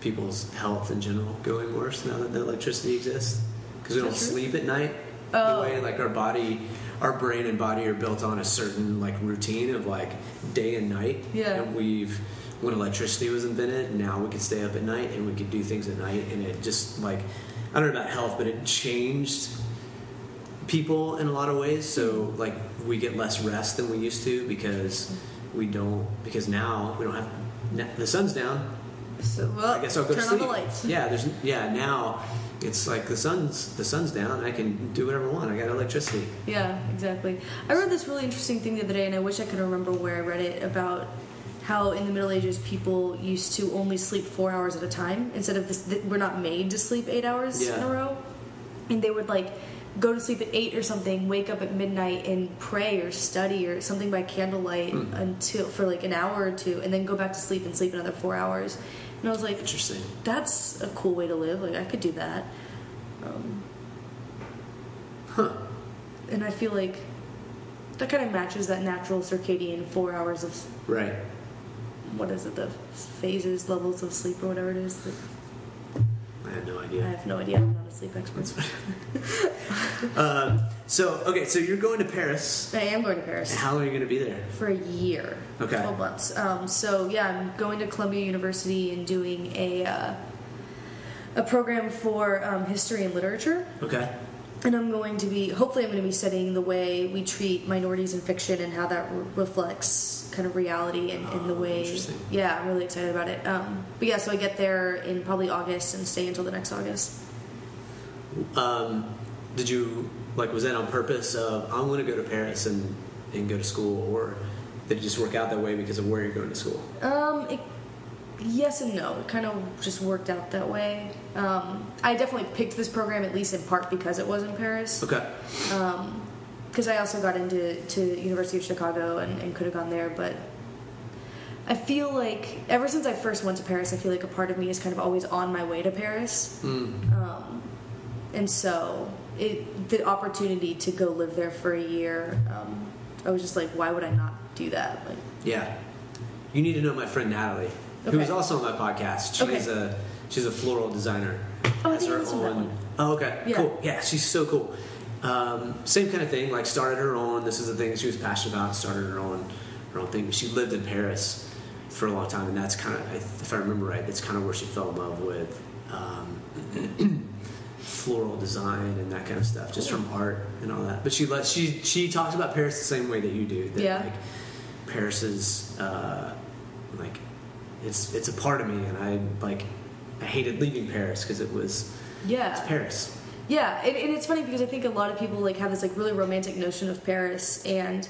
people's health in general going worse now that the electricity exists because we don't sleep at night. Oh. The way like our body, our brain and body are built on a certain like routine of like day and night. Yeah. And we've when electricity was invented, now we could stay up at night and we could do things at night, and it just like I don't know about health, but it changed people in a lot of ways. So like we get less rest than we used to because we don't because now we don't have the sun's down. So, well, I guess I'll go turn to sleep. on the lights. [laughs] Yeah, there's yeah now it's like the sun's the sun's down. I can do whatever I want. I got electricity. Yeah, exactly. I read this really interesting thing the other day, and I wish I could remember where I read it about how in the Middle Ages people used to only sleep four hours at a time instead of this. th- We're not made to sleep eight hours in a row, and they would like go to sleep at eight or something, wake up at midnight and pray or study or something by candlelight Hmm. until for like an hour or two, and then go back to sleep and sleep another four hours. And I was like, Interesting. that's a cool way to live. Like I could do that. Um, Huh. and I feel like that kind of matches that natural circadian four hours of Right. what is it, the phases, levels of sleep, or whatever it is. That I have no I idea. have no idea. I'm not a sleep expert. Um, [laughs] so okay, so you're going to Paris. I am going to Paris How long are you going to be there? for a year, Okay. twelve months. Um, so yeah, I'm going to Columbia University and doing a uh, a program for um, history and literature. Okay. And I'm going to be, hopefully, I'm going to be studying the way we treat minorities in fiction and how that re- reflects kind of reality and, and the Oh, way. interesting. Yeah, I'm really excited about it. Um, but yeah, so I get there in probably August and stay until the next August. Um, did you like was that on purpose of I'm going to go to Paris and and go to school, or did it just work out that way because of where you're going to school? Um, it, yes and no. It kind of just worked out that way. Um, I definitely picked this program at least in part because it was in Paris. Okay. because I also got into to University of Chicago and, and could have gone there, but I feel like ever since I first went to Paris, I feel like a part of me is kind of always on my way to Paris, um, and so it the opportunity to go live there for a year, um, I was just like, why would I not do that? Like, Yeah. You need to know my friend Natalie, who was also on my podcast. She's Okay. a she's a floral designer. Oh, I Has think her listened to that own- one. Oh, okay. Yeah. Cool. Yeah, she's so cool. Um, same kind of thing. Like started her own. This is the thing she was passionate about. Started her own her own thing. She lived in Paris for a long time, and that's kind of, if I remember right, that's kind of where she fell in love with um, [clears throat] floral design and that kind of stuff, just from art and all that. But she let she she talks about Paris the same way that you do. That Yeah. like Paris is uh, like it's it's a part of me, and I like I hated leaving Paris because it was Yeah. it's Paris. Yeah, and, and it's funny because I think a lot of people like have this like really romantic notion of Paris, and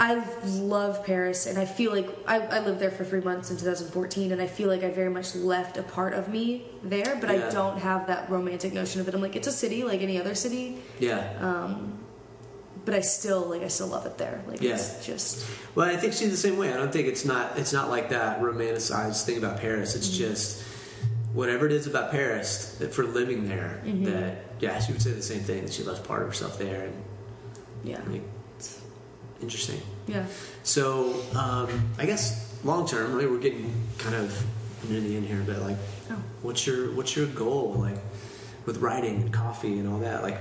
I love Paris, and I feel like I, I lived there for three months in 2014, and I feel like I very much left a part of me there, but Yeah. I don't have that romantic notion of it. I'm like, it's a city like any other city, Yeah. Um, but I still like I still love it there. Like Yeah. it's just Well, I think she's the same way. I don't think it's not it's not like that romanticized thing about Paris. It's just whatever it is about Paris that for living there that yeah, she would say the same thing that she loves part of herself there and yeah, like it's interesting. yeah. So um, I guess long term, like, we're getting kind of near the end here, but like, Oh. what's your what's your goal like with writing and coffee and all that? Like,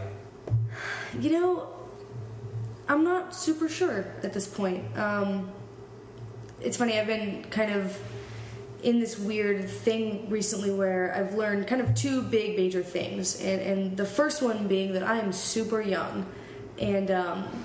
You know, I'm not super sure at this point. Um, it's funny, I've been kind of in this weird thing recently where I've learned kind of two big major things. And, and the first one being that I am super young. And um,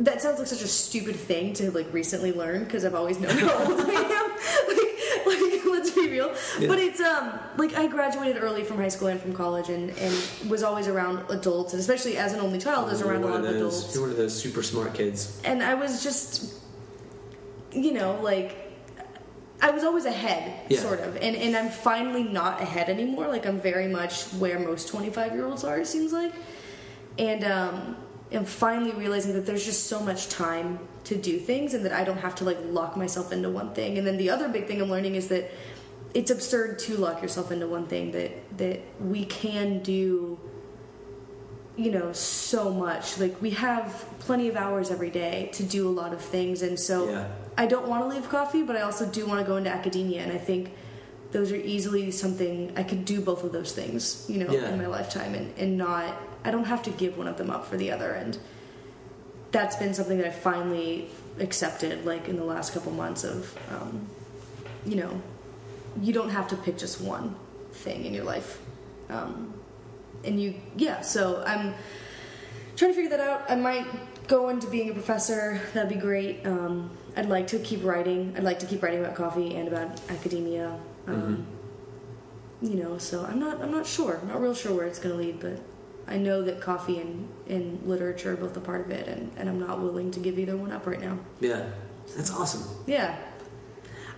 that sounds like such a stupid thing to like recently learn because I've always known how old I am. [laughs] like, like, let's be real. Yeah. But it's um like I graduated early from high school and from college and, and was always around adults and especially as an only child I was around a lot of those adults. you're one of those super smart kids. And I was just you know, like I was always ahead, Yeah. sort of, and and I'm finally not ahead anymore. Like I'm very much where most 25 year olds are. It seems like, and um, I'm finally realizing that there's just so much time to do things, and that I don't have to like lock myself into one thing. And then the other big thing I'm learning is that it's absurd to lock yourself into one thing. That that we can do you know so much like we have plenty of hours every day to do a lot of things and so Yeah. i don't want to leave coffee but i also do want to go into academia and i think those are easily something i could do both of those things you know Yeah. in my lifetime and, and not i don't have to give one of them up for the other and that's been something that i finally accepted like in the last couple months of um, you know you don't have to pick just one thing in your life. Um, and you yeah so i'm trying to figure that out. I might go into being a professor. That'd be great. Um, i'd like to keep writing. I'd like to keep writing about coffee and about academia. Um, you know so i'm not i'm not sure. I'm not real sure where it's going to lead but i know that coffee and, and literature are both a part of it and, and i'm not willing to give either one up right now Yeah, that's awesome. yeah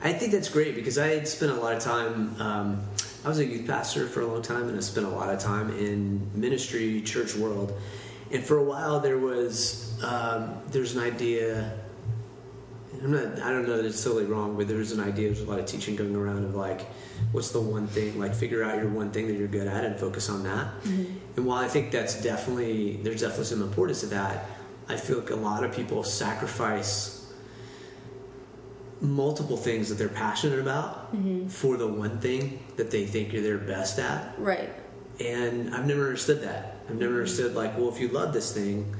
I think that's great because I had spent a lot of time. Um, I was a youth pastor for a long time, and I spent a lot of time in ministry, church world. And for a while, there was um, there's an idea. I'm not. I don't know that it's totally wrong, but there's an idea. There's a lot of teaching going around of like, what's the one thing? Like, figure out your one thing that you're good at and focus on that. Mm-hmm. And while I think that's definitely there's definitely some importance to that, I feel like a lot of people sacrifice multiple things that they're passionate about mm-hmm. for the one thing that they think you're their best at. right And I've never understood that. I've never mm-hmm. understood like, well, if you love this thing,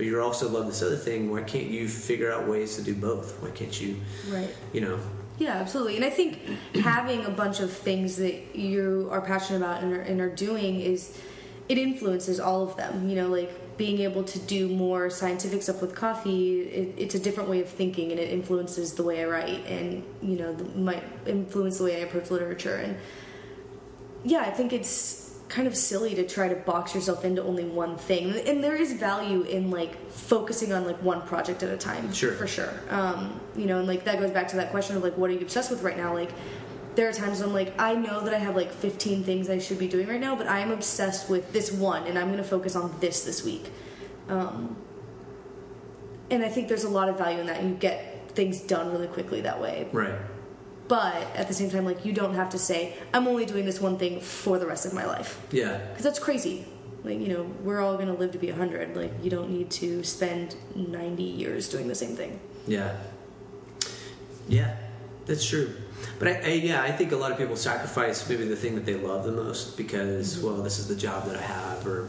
but you also love this other thing, why can't you figure out ways to do both? Why can't you, right you know? Yeah, absolutely. And I think having a bunch of things that you are passionate about and are, and are doing is it influences all of them. You know, like being able to do more scientific stuff with coffee, it, it's a different way of thinking, and it influences the way I write, and you know, the, might influence the way I approach literature. And yeah, I think it's kind of silly to try to box yourself into only one thing. And there is value in like focusing on like one project at a time. Sure. For sure. Um, you know, and like that goes back to that question of like what are you obsessed with right now? Like there are times when I'm like I know that I have like 15 things I should be doing right now, but I am obsessed with this one and I'm going to focus on this this week. Um, and I think there's a lot of value in that. You get things done really quickly that way Right. But at the same time like you don't have to say i'm only doing this one thing for the rest of my life Yeah. because that's crazy like you know we're all going to live to be 100 like you don't need to spend 90 years doing the same thing Yeah. Yeah, that's true. But I, I, yeah, I think a lot of people sacrifice maybe the thing that they love the most because, mm-hmm. well, this is the job that I have, or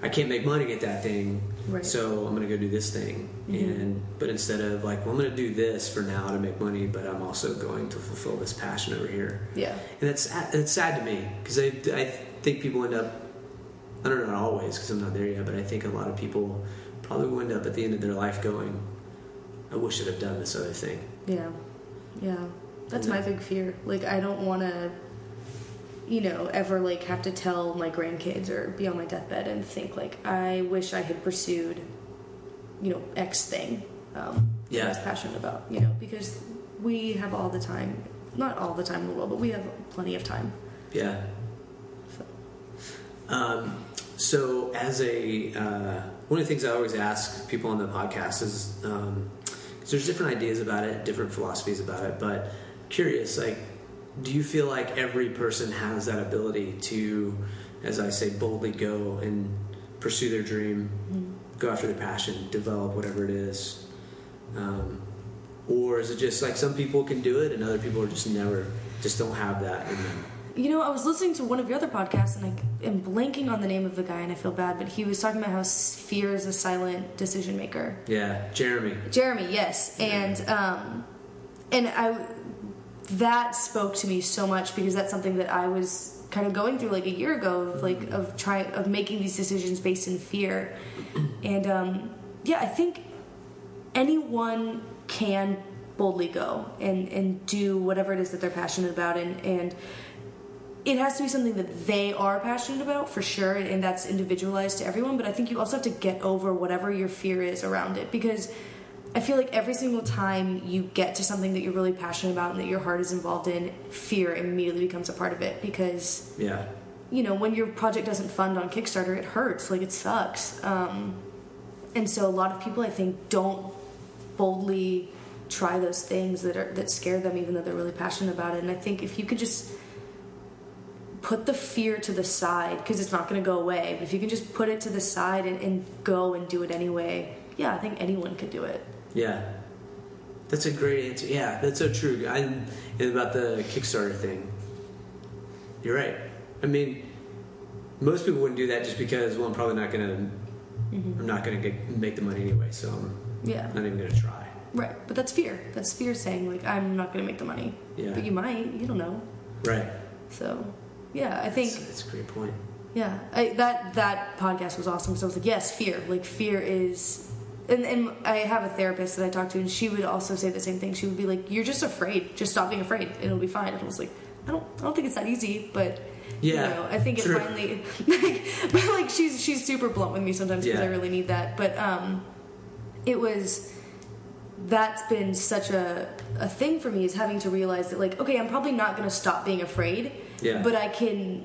I can't make money at that thing, Right. so I'm going to go do this thing. Mm-hmm. And but instead of like, well, I'm going to do this for now to make money, but I'm also going to fulfill this passion over here. Yeah. And that's it's sad to me because I, I think people end up I don't know not always because I'm not there yet, but I think a lot of people probably will end up at the end of their life going, I wish I'd have done this other thing. Yeah. Yeah. That's my big fear. Like I don't want to you know, ever like have to tell my grandkids or be on my deathbed and think like I wish I had pursued you know X thing um that I was passionate about, you know, because we have all the time, not all the time in the world, but we have plenty of time. Yeah. So Um, so, as a uh, one of the things I always ask people on the podcast is because there's different ideas about it, different philosophies about it, but curious, like, do you feel like every person has that ability to, as I say, boldly go and pursue their dream, go after their passion, develop whatever it is? Um, or is it just like some people can do it and other people are just never, just don't have that in them? You know, I was listening to one of your other podcasts, and I am blanking on the name of the guy, and I feel bad, but he was talking about how fear is a silent decision maker. Yeah, Jeremy. Jeremy, yes, and um, and I that spoke to me so much because that's something that I was kind of going through like a year ago of like of trying of making these decisions based in fear, [clears throat] and um, yeah, I think anyone can boldly go and and do whatever it is that they're passionate about, and and it has to be something that they are passionate about for sure and, and that's individualized to everyone. But i think you also have to get over whatever your fear is around it because i feel like every single time you get to something that you're really passionate about and that your heart is involved in fear immediately becomes a part of it because Yeah. you know when your project doesn't fund on kickstarter it hurts like it sucks. Um, and so a lot of people i think don't boldly try those things that are that scare them even though they're really passionate about it. And i think if you could just put the fear to the side because it's not going to go away but if you can just put it to the side and, and go and do it anyway yeah i think anyone could do it Yeah, that's a great answer. Yeah, that's so true. I and about the Kickstarter thing. You're right. I mean, most people wouldn't do that just because well, I'm probably not gonna. Mm-hmm. I'm not gonna get, make the money anyway, so I'm yeah not even gonna try. right but that's fear that's fear saying like i'm not going to make the money Yeah. but you might you don't know Right. so yeah i think That's, that's a great point. Yeah, I, that that podcast was awesome because I was like, yes, fear. Like fear is, and and I have a therapist that I talk to, and she would also say the same thing. She would be like, "You're just afraid. Just stop being afraid, it'll be fine." And I was like, I don't, I don't think it's that easy, but Yeah, you know, I think it true. finally, [laughs] but like she's she's super blunt with me sometimes because Yeah. I really need that. But um, it was that's been such a a thing for me is having to realize that like, okay, I'm probably not going to stop being afraid, Yeah. but I can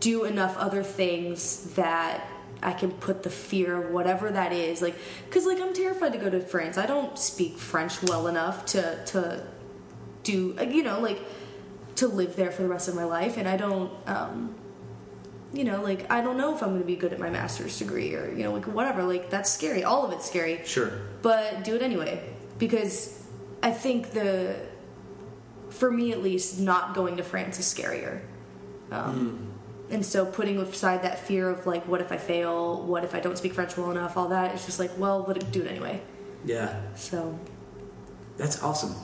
do enough other things that I can put the fear of whatever that is like cuz like I'm terrified to go to France. I don't speak French well enough to to do you know like to live there for the rest of my life and I don't um you know like I don't know if I'm going to be good at my master's degree or you know like whatever like that's scary. All of it's scary Sure. but do it anyway because I think the for me at least not going to France is scarier. Um, And so putting aside that fear of like what if I fail, what if I don't speak French well enough, all that it's just like well, let it do it anyway. Yeah. So That's awesome.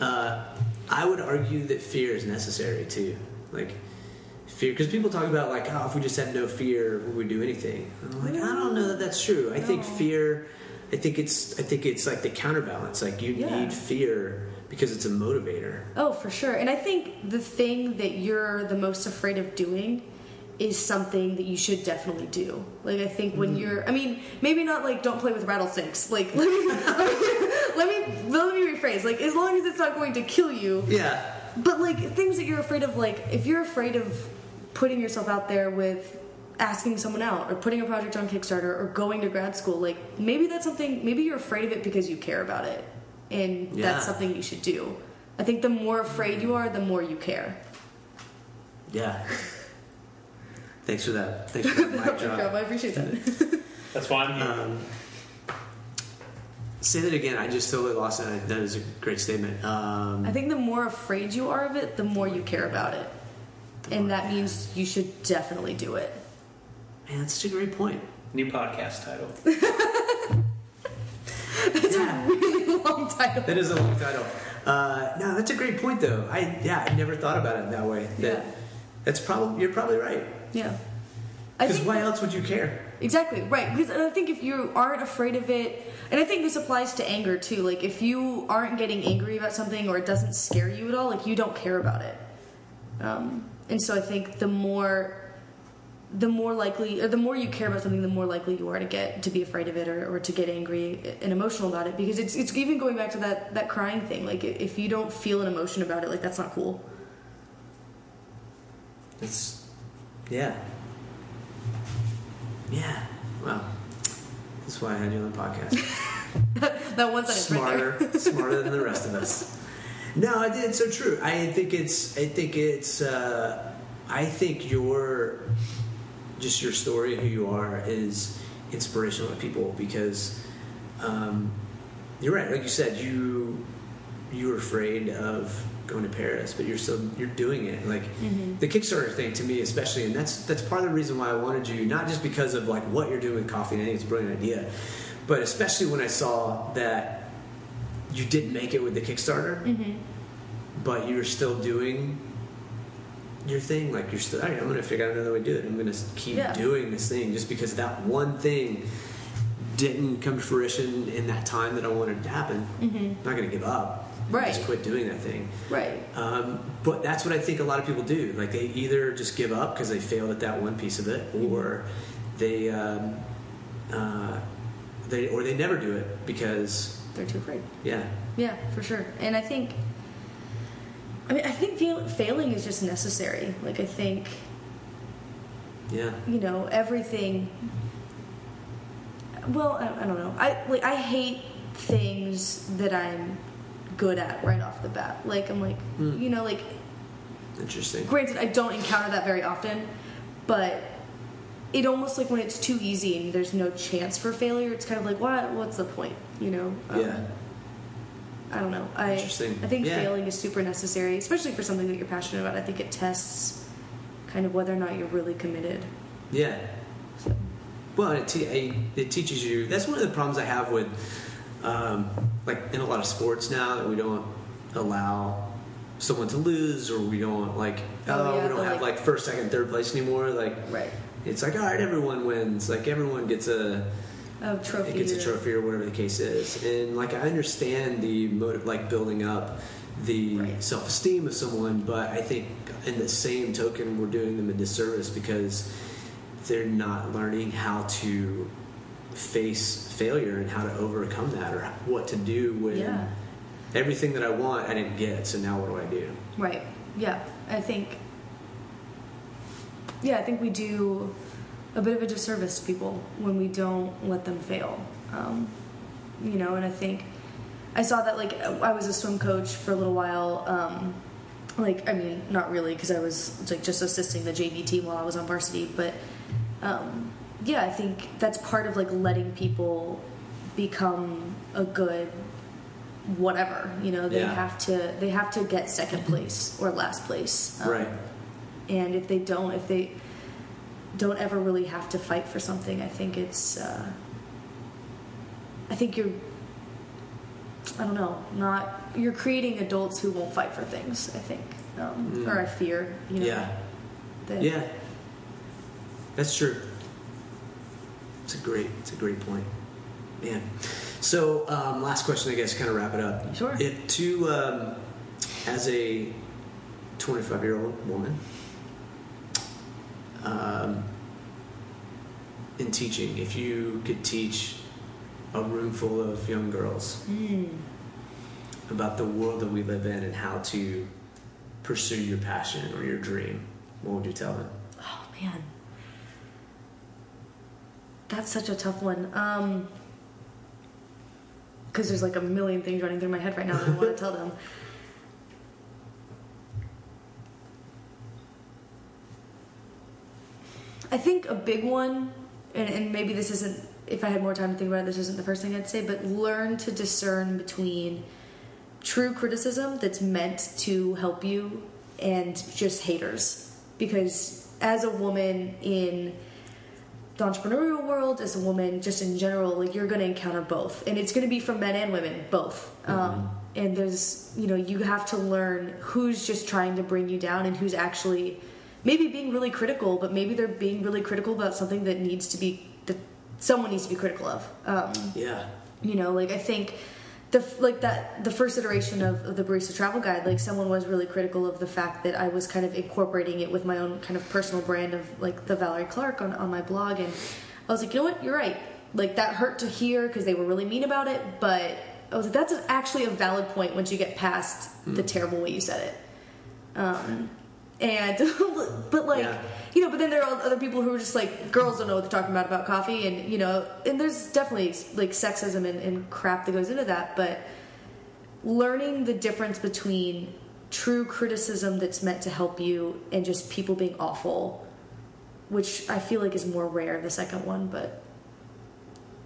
Uh, I would argue that fear is necessary too. Like fear, because people talk about like, oh, if we just had no fear, we would we do anything? I'm like, I don't know that that's true. I think fear. I think it's. I think it's like the counterbalance. Like you Yeah. need fear because it's a motivator. oh for sure. And I think the thing that you're the most afraid of doing is something that you should definitely do. Like I think when mm. you're, I mean, maybe not like don't play with rattlesnakes. Like [laughs] let me let me let me rephrase. Like as long as it's not going to kill you, Yeah. But like things that you're afraid of, like if you're afraid of putting yourself out there with asking someone out or putting a project on Kickstarter or going to grad school, like maybe that's something. Maybe you're afraid of it because you care about it, and Yeah. that's something you should do. I think the more afraid you are, the more you care. Yeah. [laughs] Thanks for that. Thanks for that mic [laughs] drop. I appreciate that. [laughs] That's why I'm here. Um, say that again. I just totally lost it. That is a great statement. Um, I think the more afraid you are of it, the more you care about it, and that means you should definitely do it. Man, that's such a great point. New podcast title. [laughs] yeah, a Really long title. that is a long title. Uh, no, that's a great point, though. I yeah, I never thought about it that way. That Yeah. that's probably you're probably right. Yeah. Because why that- else would you care? Exactly, right. Because I think if you aren't afraid of it, and I think this applies to anger too, like if you aren't getting angry about something or it doesn't scare you at all, like you don't care about it. Um, and so I think the more the more likely or the more you care about something the more likely you are to get to be afraid of it or, or to get angry and emotional about it because it's it's even going back to that that crying thing like if you don't feel an emotion about it like that's not cool It's yeah, yeah. Well, that's why I had you on the podcast. [laughs] that one sentence right smarter, [laughs] smarter than the rest of us. No, it- it's so true. I think it's. I think it's. Uh, I think your, just your story, and who you are, is inspirational to people because, um, you're right. Like you said, you you were afraid of going to Paris, but you're still you're doing it. Like the Kickstarter thing to me, especially, and that's that's part of the reason why I wanted you, not just because of like what you're doing with coffee. And I think it's a brilliant idea, but especially when I saw that you didn't make it with the Kickstarter, but you're still doing your thing. Like you're still, right, I'm to figure out another way to do it. I'm to keep Yeah. doing this thing just because that one thing didn't come to fruition in that time that I wanted to happen. I'm not to give up. Right. Just quit doing that thing. right Um, but that's what I think a lot of people do. Like they either just give up because they failed at that one piece of it, or they, um, uh, they, or they never do it because, they're too afraid yeah, Yeah, for sure. And I think, I mean, I think fail, failing is just necessary. Like, I think, yeah, you know, everything. Well, I, I don't know. I like I hate things that I'm good at right off the bat. Like I'm like, you know, like interesting. granted I don't encounter that very often, but it almost like when it's too easy and there's no chance for failure, it's kind of like what what's the point, you know? Um, Yeah. I don't know. I Interesting. I think Yeah. failing is super necessary, especially for something that you're passionate about. I think it tests kind of whether or not you're really committed. Yeah. So, Well, it, te- it teaches you. That's one of the problems I have with, um, like in a lot of sports now that we don't allow someone to lose, or we don't like. Oh, Oh, yeah, we don't have like- like first, second, third place anymore. Like, right. it's like all right, everyone wins. Like everyone gets a Oh, trophy. it gets a trophy or whatever the case is. And like I understand the motive, like building up the Right. self esteem of someone, but I think in the same token, we're doing them a disservice because they're not learning how to face failure and how to overcome that or what to do when Yeah. everything that I want I didn't get. So now what do I do? Right. Yeah. I think. Yeah, I think we do a bit of a disservice to people when we don't let them fail. Um, you know, and I think I saw that like I was a swim coach for a little while. Um, like I mean, not really because I was like just assisting the JV team while I was on varsity, but um, yeah, I think that's part of like letting people become a good whatever. You know, they Yeah. have to they have to get second [clears throat] place or last place. Um, right. And if they don't, if they don't ever really have to fight for something, I think it's. Uh, I think you're. I don't know. Not you're creating adults who won't fight for things. I think, um, or I fear. You know. Mm. Yeah. that- Yeah. That's true. It's a great, it's a great point, man. So, um, last question, I guess, kind of wrap it up. Sure. If to, um, as a 25 year old woman, um, in teaching, if you could teach a room full of young girls Mm. about the world that we live in and how to pursue your passion or your dream, what would you tell them? Oh man, that's such a tough one. Um, because there's like a million things running through my head right now that I want to tell them. [laughs] I think a big one, and, and maybe this isn't, if I had more time to think about it, this isn't the first thing I'd say, but learn to discern between true criticism that's meant to help you and just haters. Because as a woman in the entrepreneurial world, as a woman, just in general, like you're going to encounter both, and it's going to be for men and women, both. Um, and there's, you know, you have to learn who's just trying to bring you down and who's actually maybe being really critical, but maybe they're being really critical about something that needs to be that someone needs to be critical of. Um, Yeah. you know like i think the like that the first iteration of, of the barista travel guide like someone was really critical of the fact that i was kind of incorporating it with my own kind of personal brand of like the valorie clark on, on my blog and i was like you know what? You're right. Like that hurt to hear because they were really mean about it but i was like that's actually a valid point once you get past the terrible way you said it. Um, and [laughs] but like Yeah. you know but then there are other people who are just like girls don't know what they're talking about about coffee and you know and there's definitely like sexism and, and crap that goes into that but learning the difference between true criticism that's meant to help you and just people being awful which i feel like is more rare the second one but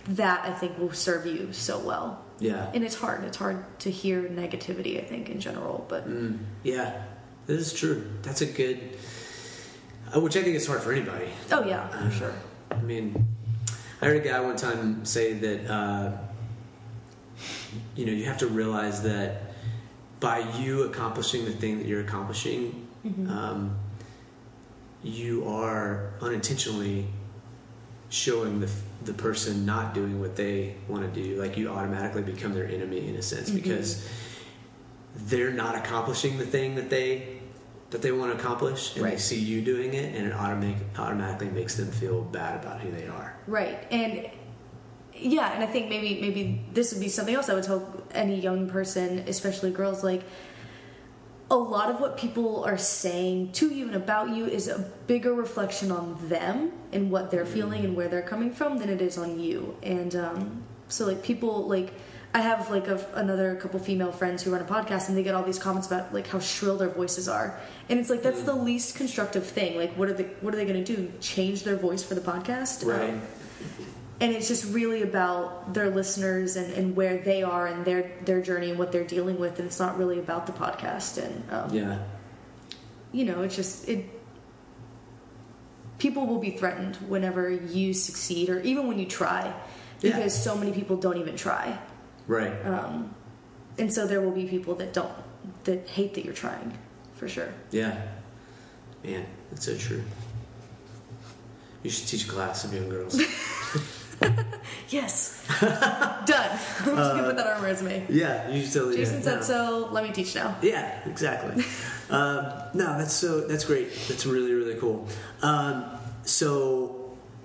that i think will serve you so well Yeah. and it's hard it's hard to hear negativity i think in general but Mm, yeah. This is true. That's a good. Uh, which I think is hard for anybody. oh yeah for sure I mean, I heard a guy one time say that uh, you know you have to realize that by you accomplishing the thing that you're accomplishing, um, you are unintentionally showing the the person not doing what they want to do. Like you automatically become their enemy in a sense because they're not accomplishing the thing that they that they want to accomplish, and they see you doing it, and it automatic, automatically makes them feel bad about who they are. Right. And yeah, and I think maybe maybe this would be something else I would tell any young person, especially girls, like a lot of what people are saying to you and about you is a bigger reflection on them and what they're feeling and where they're coming from than it is on you. And um, so, like, people like I have like a, another couple female friends who run a podcast, and they get all these comments about like how shrill their voices are, and it's like that's the least constructive thing. Like, what are they what are they going to do? Change their voice for the podcast? Um, and it's just really about their listeners and, and where they are and their their journey and what they're dealing with and it's not really about the podcast and um, yeah. you know it's just it people will be threatened whenever you succeed or even when you try Yeah. because so many people don't even try Right. um, and so there will be people that don't that hate that you're trying for sure yeah. Man, that's so true. You should teach a class of young girls. [laughs] yes [laughs] done i'm just gonna put that on my resume yeah, you should totally. jason said so let me teach now Yeah, exactly. [laughs] um, no, that's so that's great. That's really really cool. Um, so,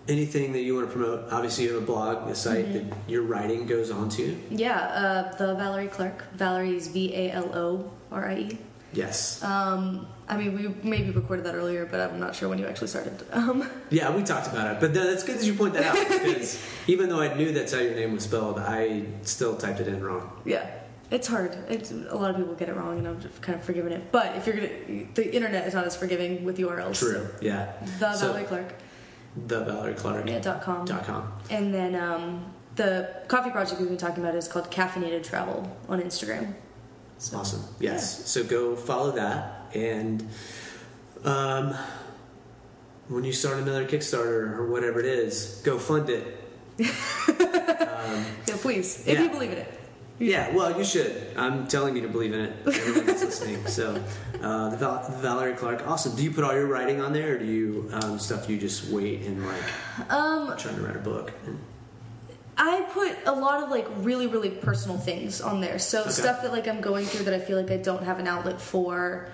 anything that you want to promote? Obviously, you have a blog, a site Mm-hmm. that your writing goes on to. Yeah, uh, the Valorie Clark. Valorie's V A L O R I E. Yes. Um, I mean, we maybe recorded that earlier, but I'm not sure when you actually started. Um, [laughs] yeah, we talked about it, but that's good that you point that out [laughs] because even though I knew that's how your name was spelled, I still typed it in wrong. yeah, it's hard. It's, a lot of people get it wrong, and I'm just kind of forgiving it. But if you're gonna, the internet is not as forgiving with URLs. True. Yeah. The So- Valorie Clark. The Valorie Clark. Yeah, dot com. Dot com. And then um, the coffee project we've been talking about is called Caffeinated Travel on Instagram. So, Awesome. Yes. So go follow that, and um, when you start another Kickstarter or whatever it is, go fund it. [laughs] Yeah, please, if Yeah. you believe in it. Yeah. Well, you should. I'm telling you to believe in it. Everyone that's listening. [laughs] So, uh, the Val- Valorie Clark. Awesome. Do you put all your writing on there, or do you um, stuff you just wait and like Um, trying to write a book? I put a lot of like really, really personal things on there. So Okay. stuff that like I'm going through that I feel like I don't have an outlet for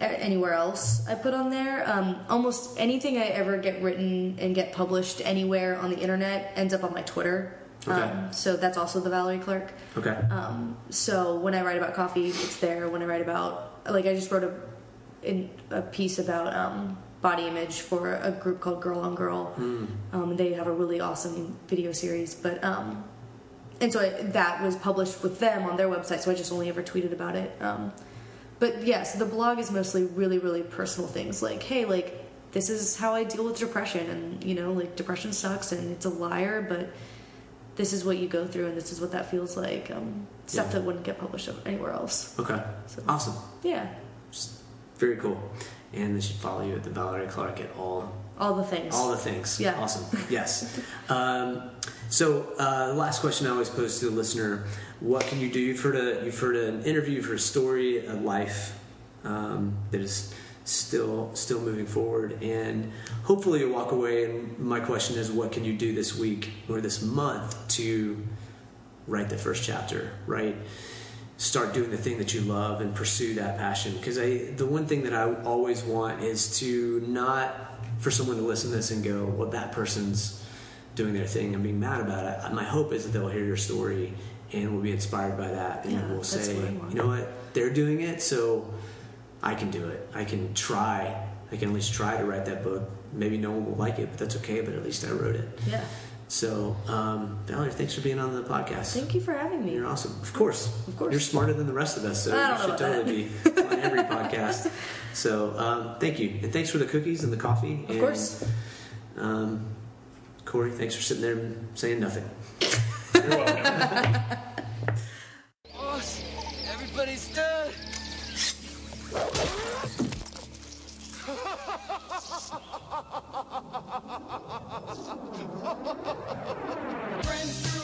anywhere else. I put on there. Um, almost anything I ever get written and get published anywhere on the internet ends up on my Twitter. Okay. Um, so that's also the Valorie Clark. Okay. Um, so when I write about coffee, it's there. When I write about, like, I just wrote a in, a piece about um, body image for a group called Girl on Girl. Um, they have a really awesome video series, but um, and so I, that was published with them on their website. So I just only ever tweeted about it. Um, but yes, the blog is mostly really, really personal things like, hey, like this is how I deal with depression, and you know, like depression sucks and it's a liar, but this is what you go through and this is what that feels like. Um, stuff Yeah. that wouldn't get published anywhere else. Okay. So- Awesome. Yeah. very cool. And they should follow you at the Valorie Clark at all All the things. all the things. Yeah. Awesome. [laughs] Yes. um, so, uh, the last question I always pose to the listener: What can you do? You've heard a you've heard an interview, you've heard a story, a life um, that is still still moving forward, and hopefully you'll walk away. And my question is: What can you do this week or this month to write the first chapter? Right. Start doing the thing that you love and pursue that passion. Because I, the one thing that I always want is to not for someone to listen to this and go, "Well, that person's doing their thing and being mad about it." My hope is that they'll hear your story and will be inspired by that, and Yeah, will say, what I want. "You know what? They're doing it, so I can do it. I can try. I can at least try to write that book. Maybe no one will like it, but that's okay. But at least I wrote it." Yeah. So, um, Valorie, thanks for being on the podcast. Thank you for having me. You're awesome. Of course. Of course. You're smarter than the rest of us, so you should about totally be on every [laughs] podcast. So, um, thank you. And thanks for the cookies and the coffee. Of and, course. Um, Corey, thanks for sitting there and saying nothing. You're welcome. [laughs] [laughs] Friends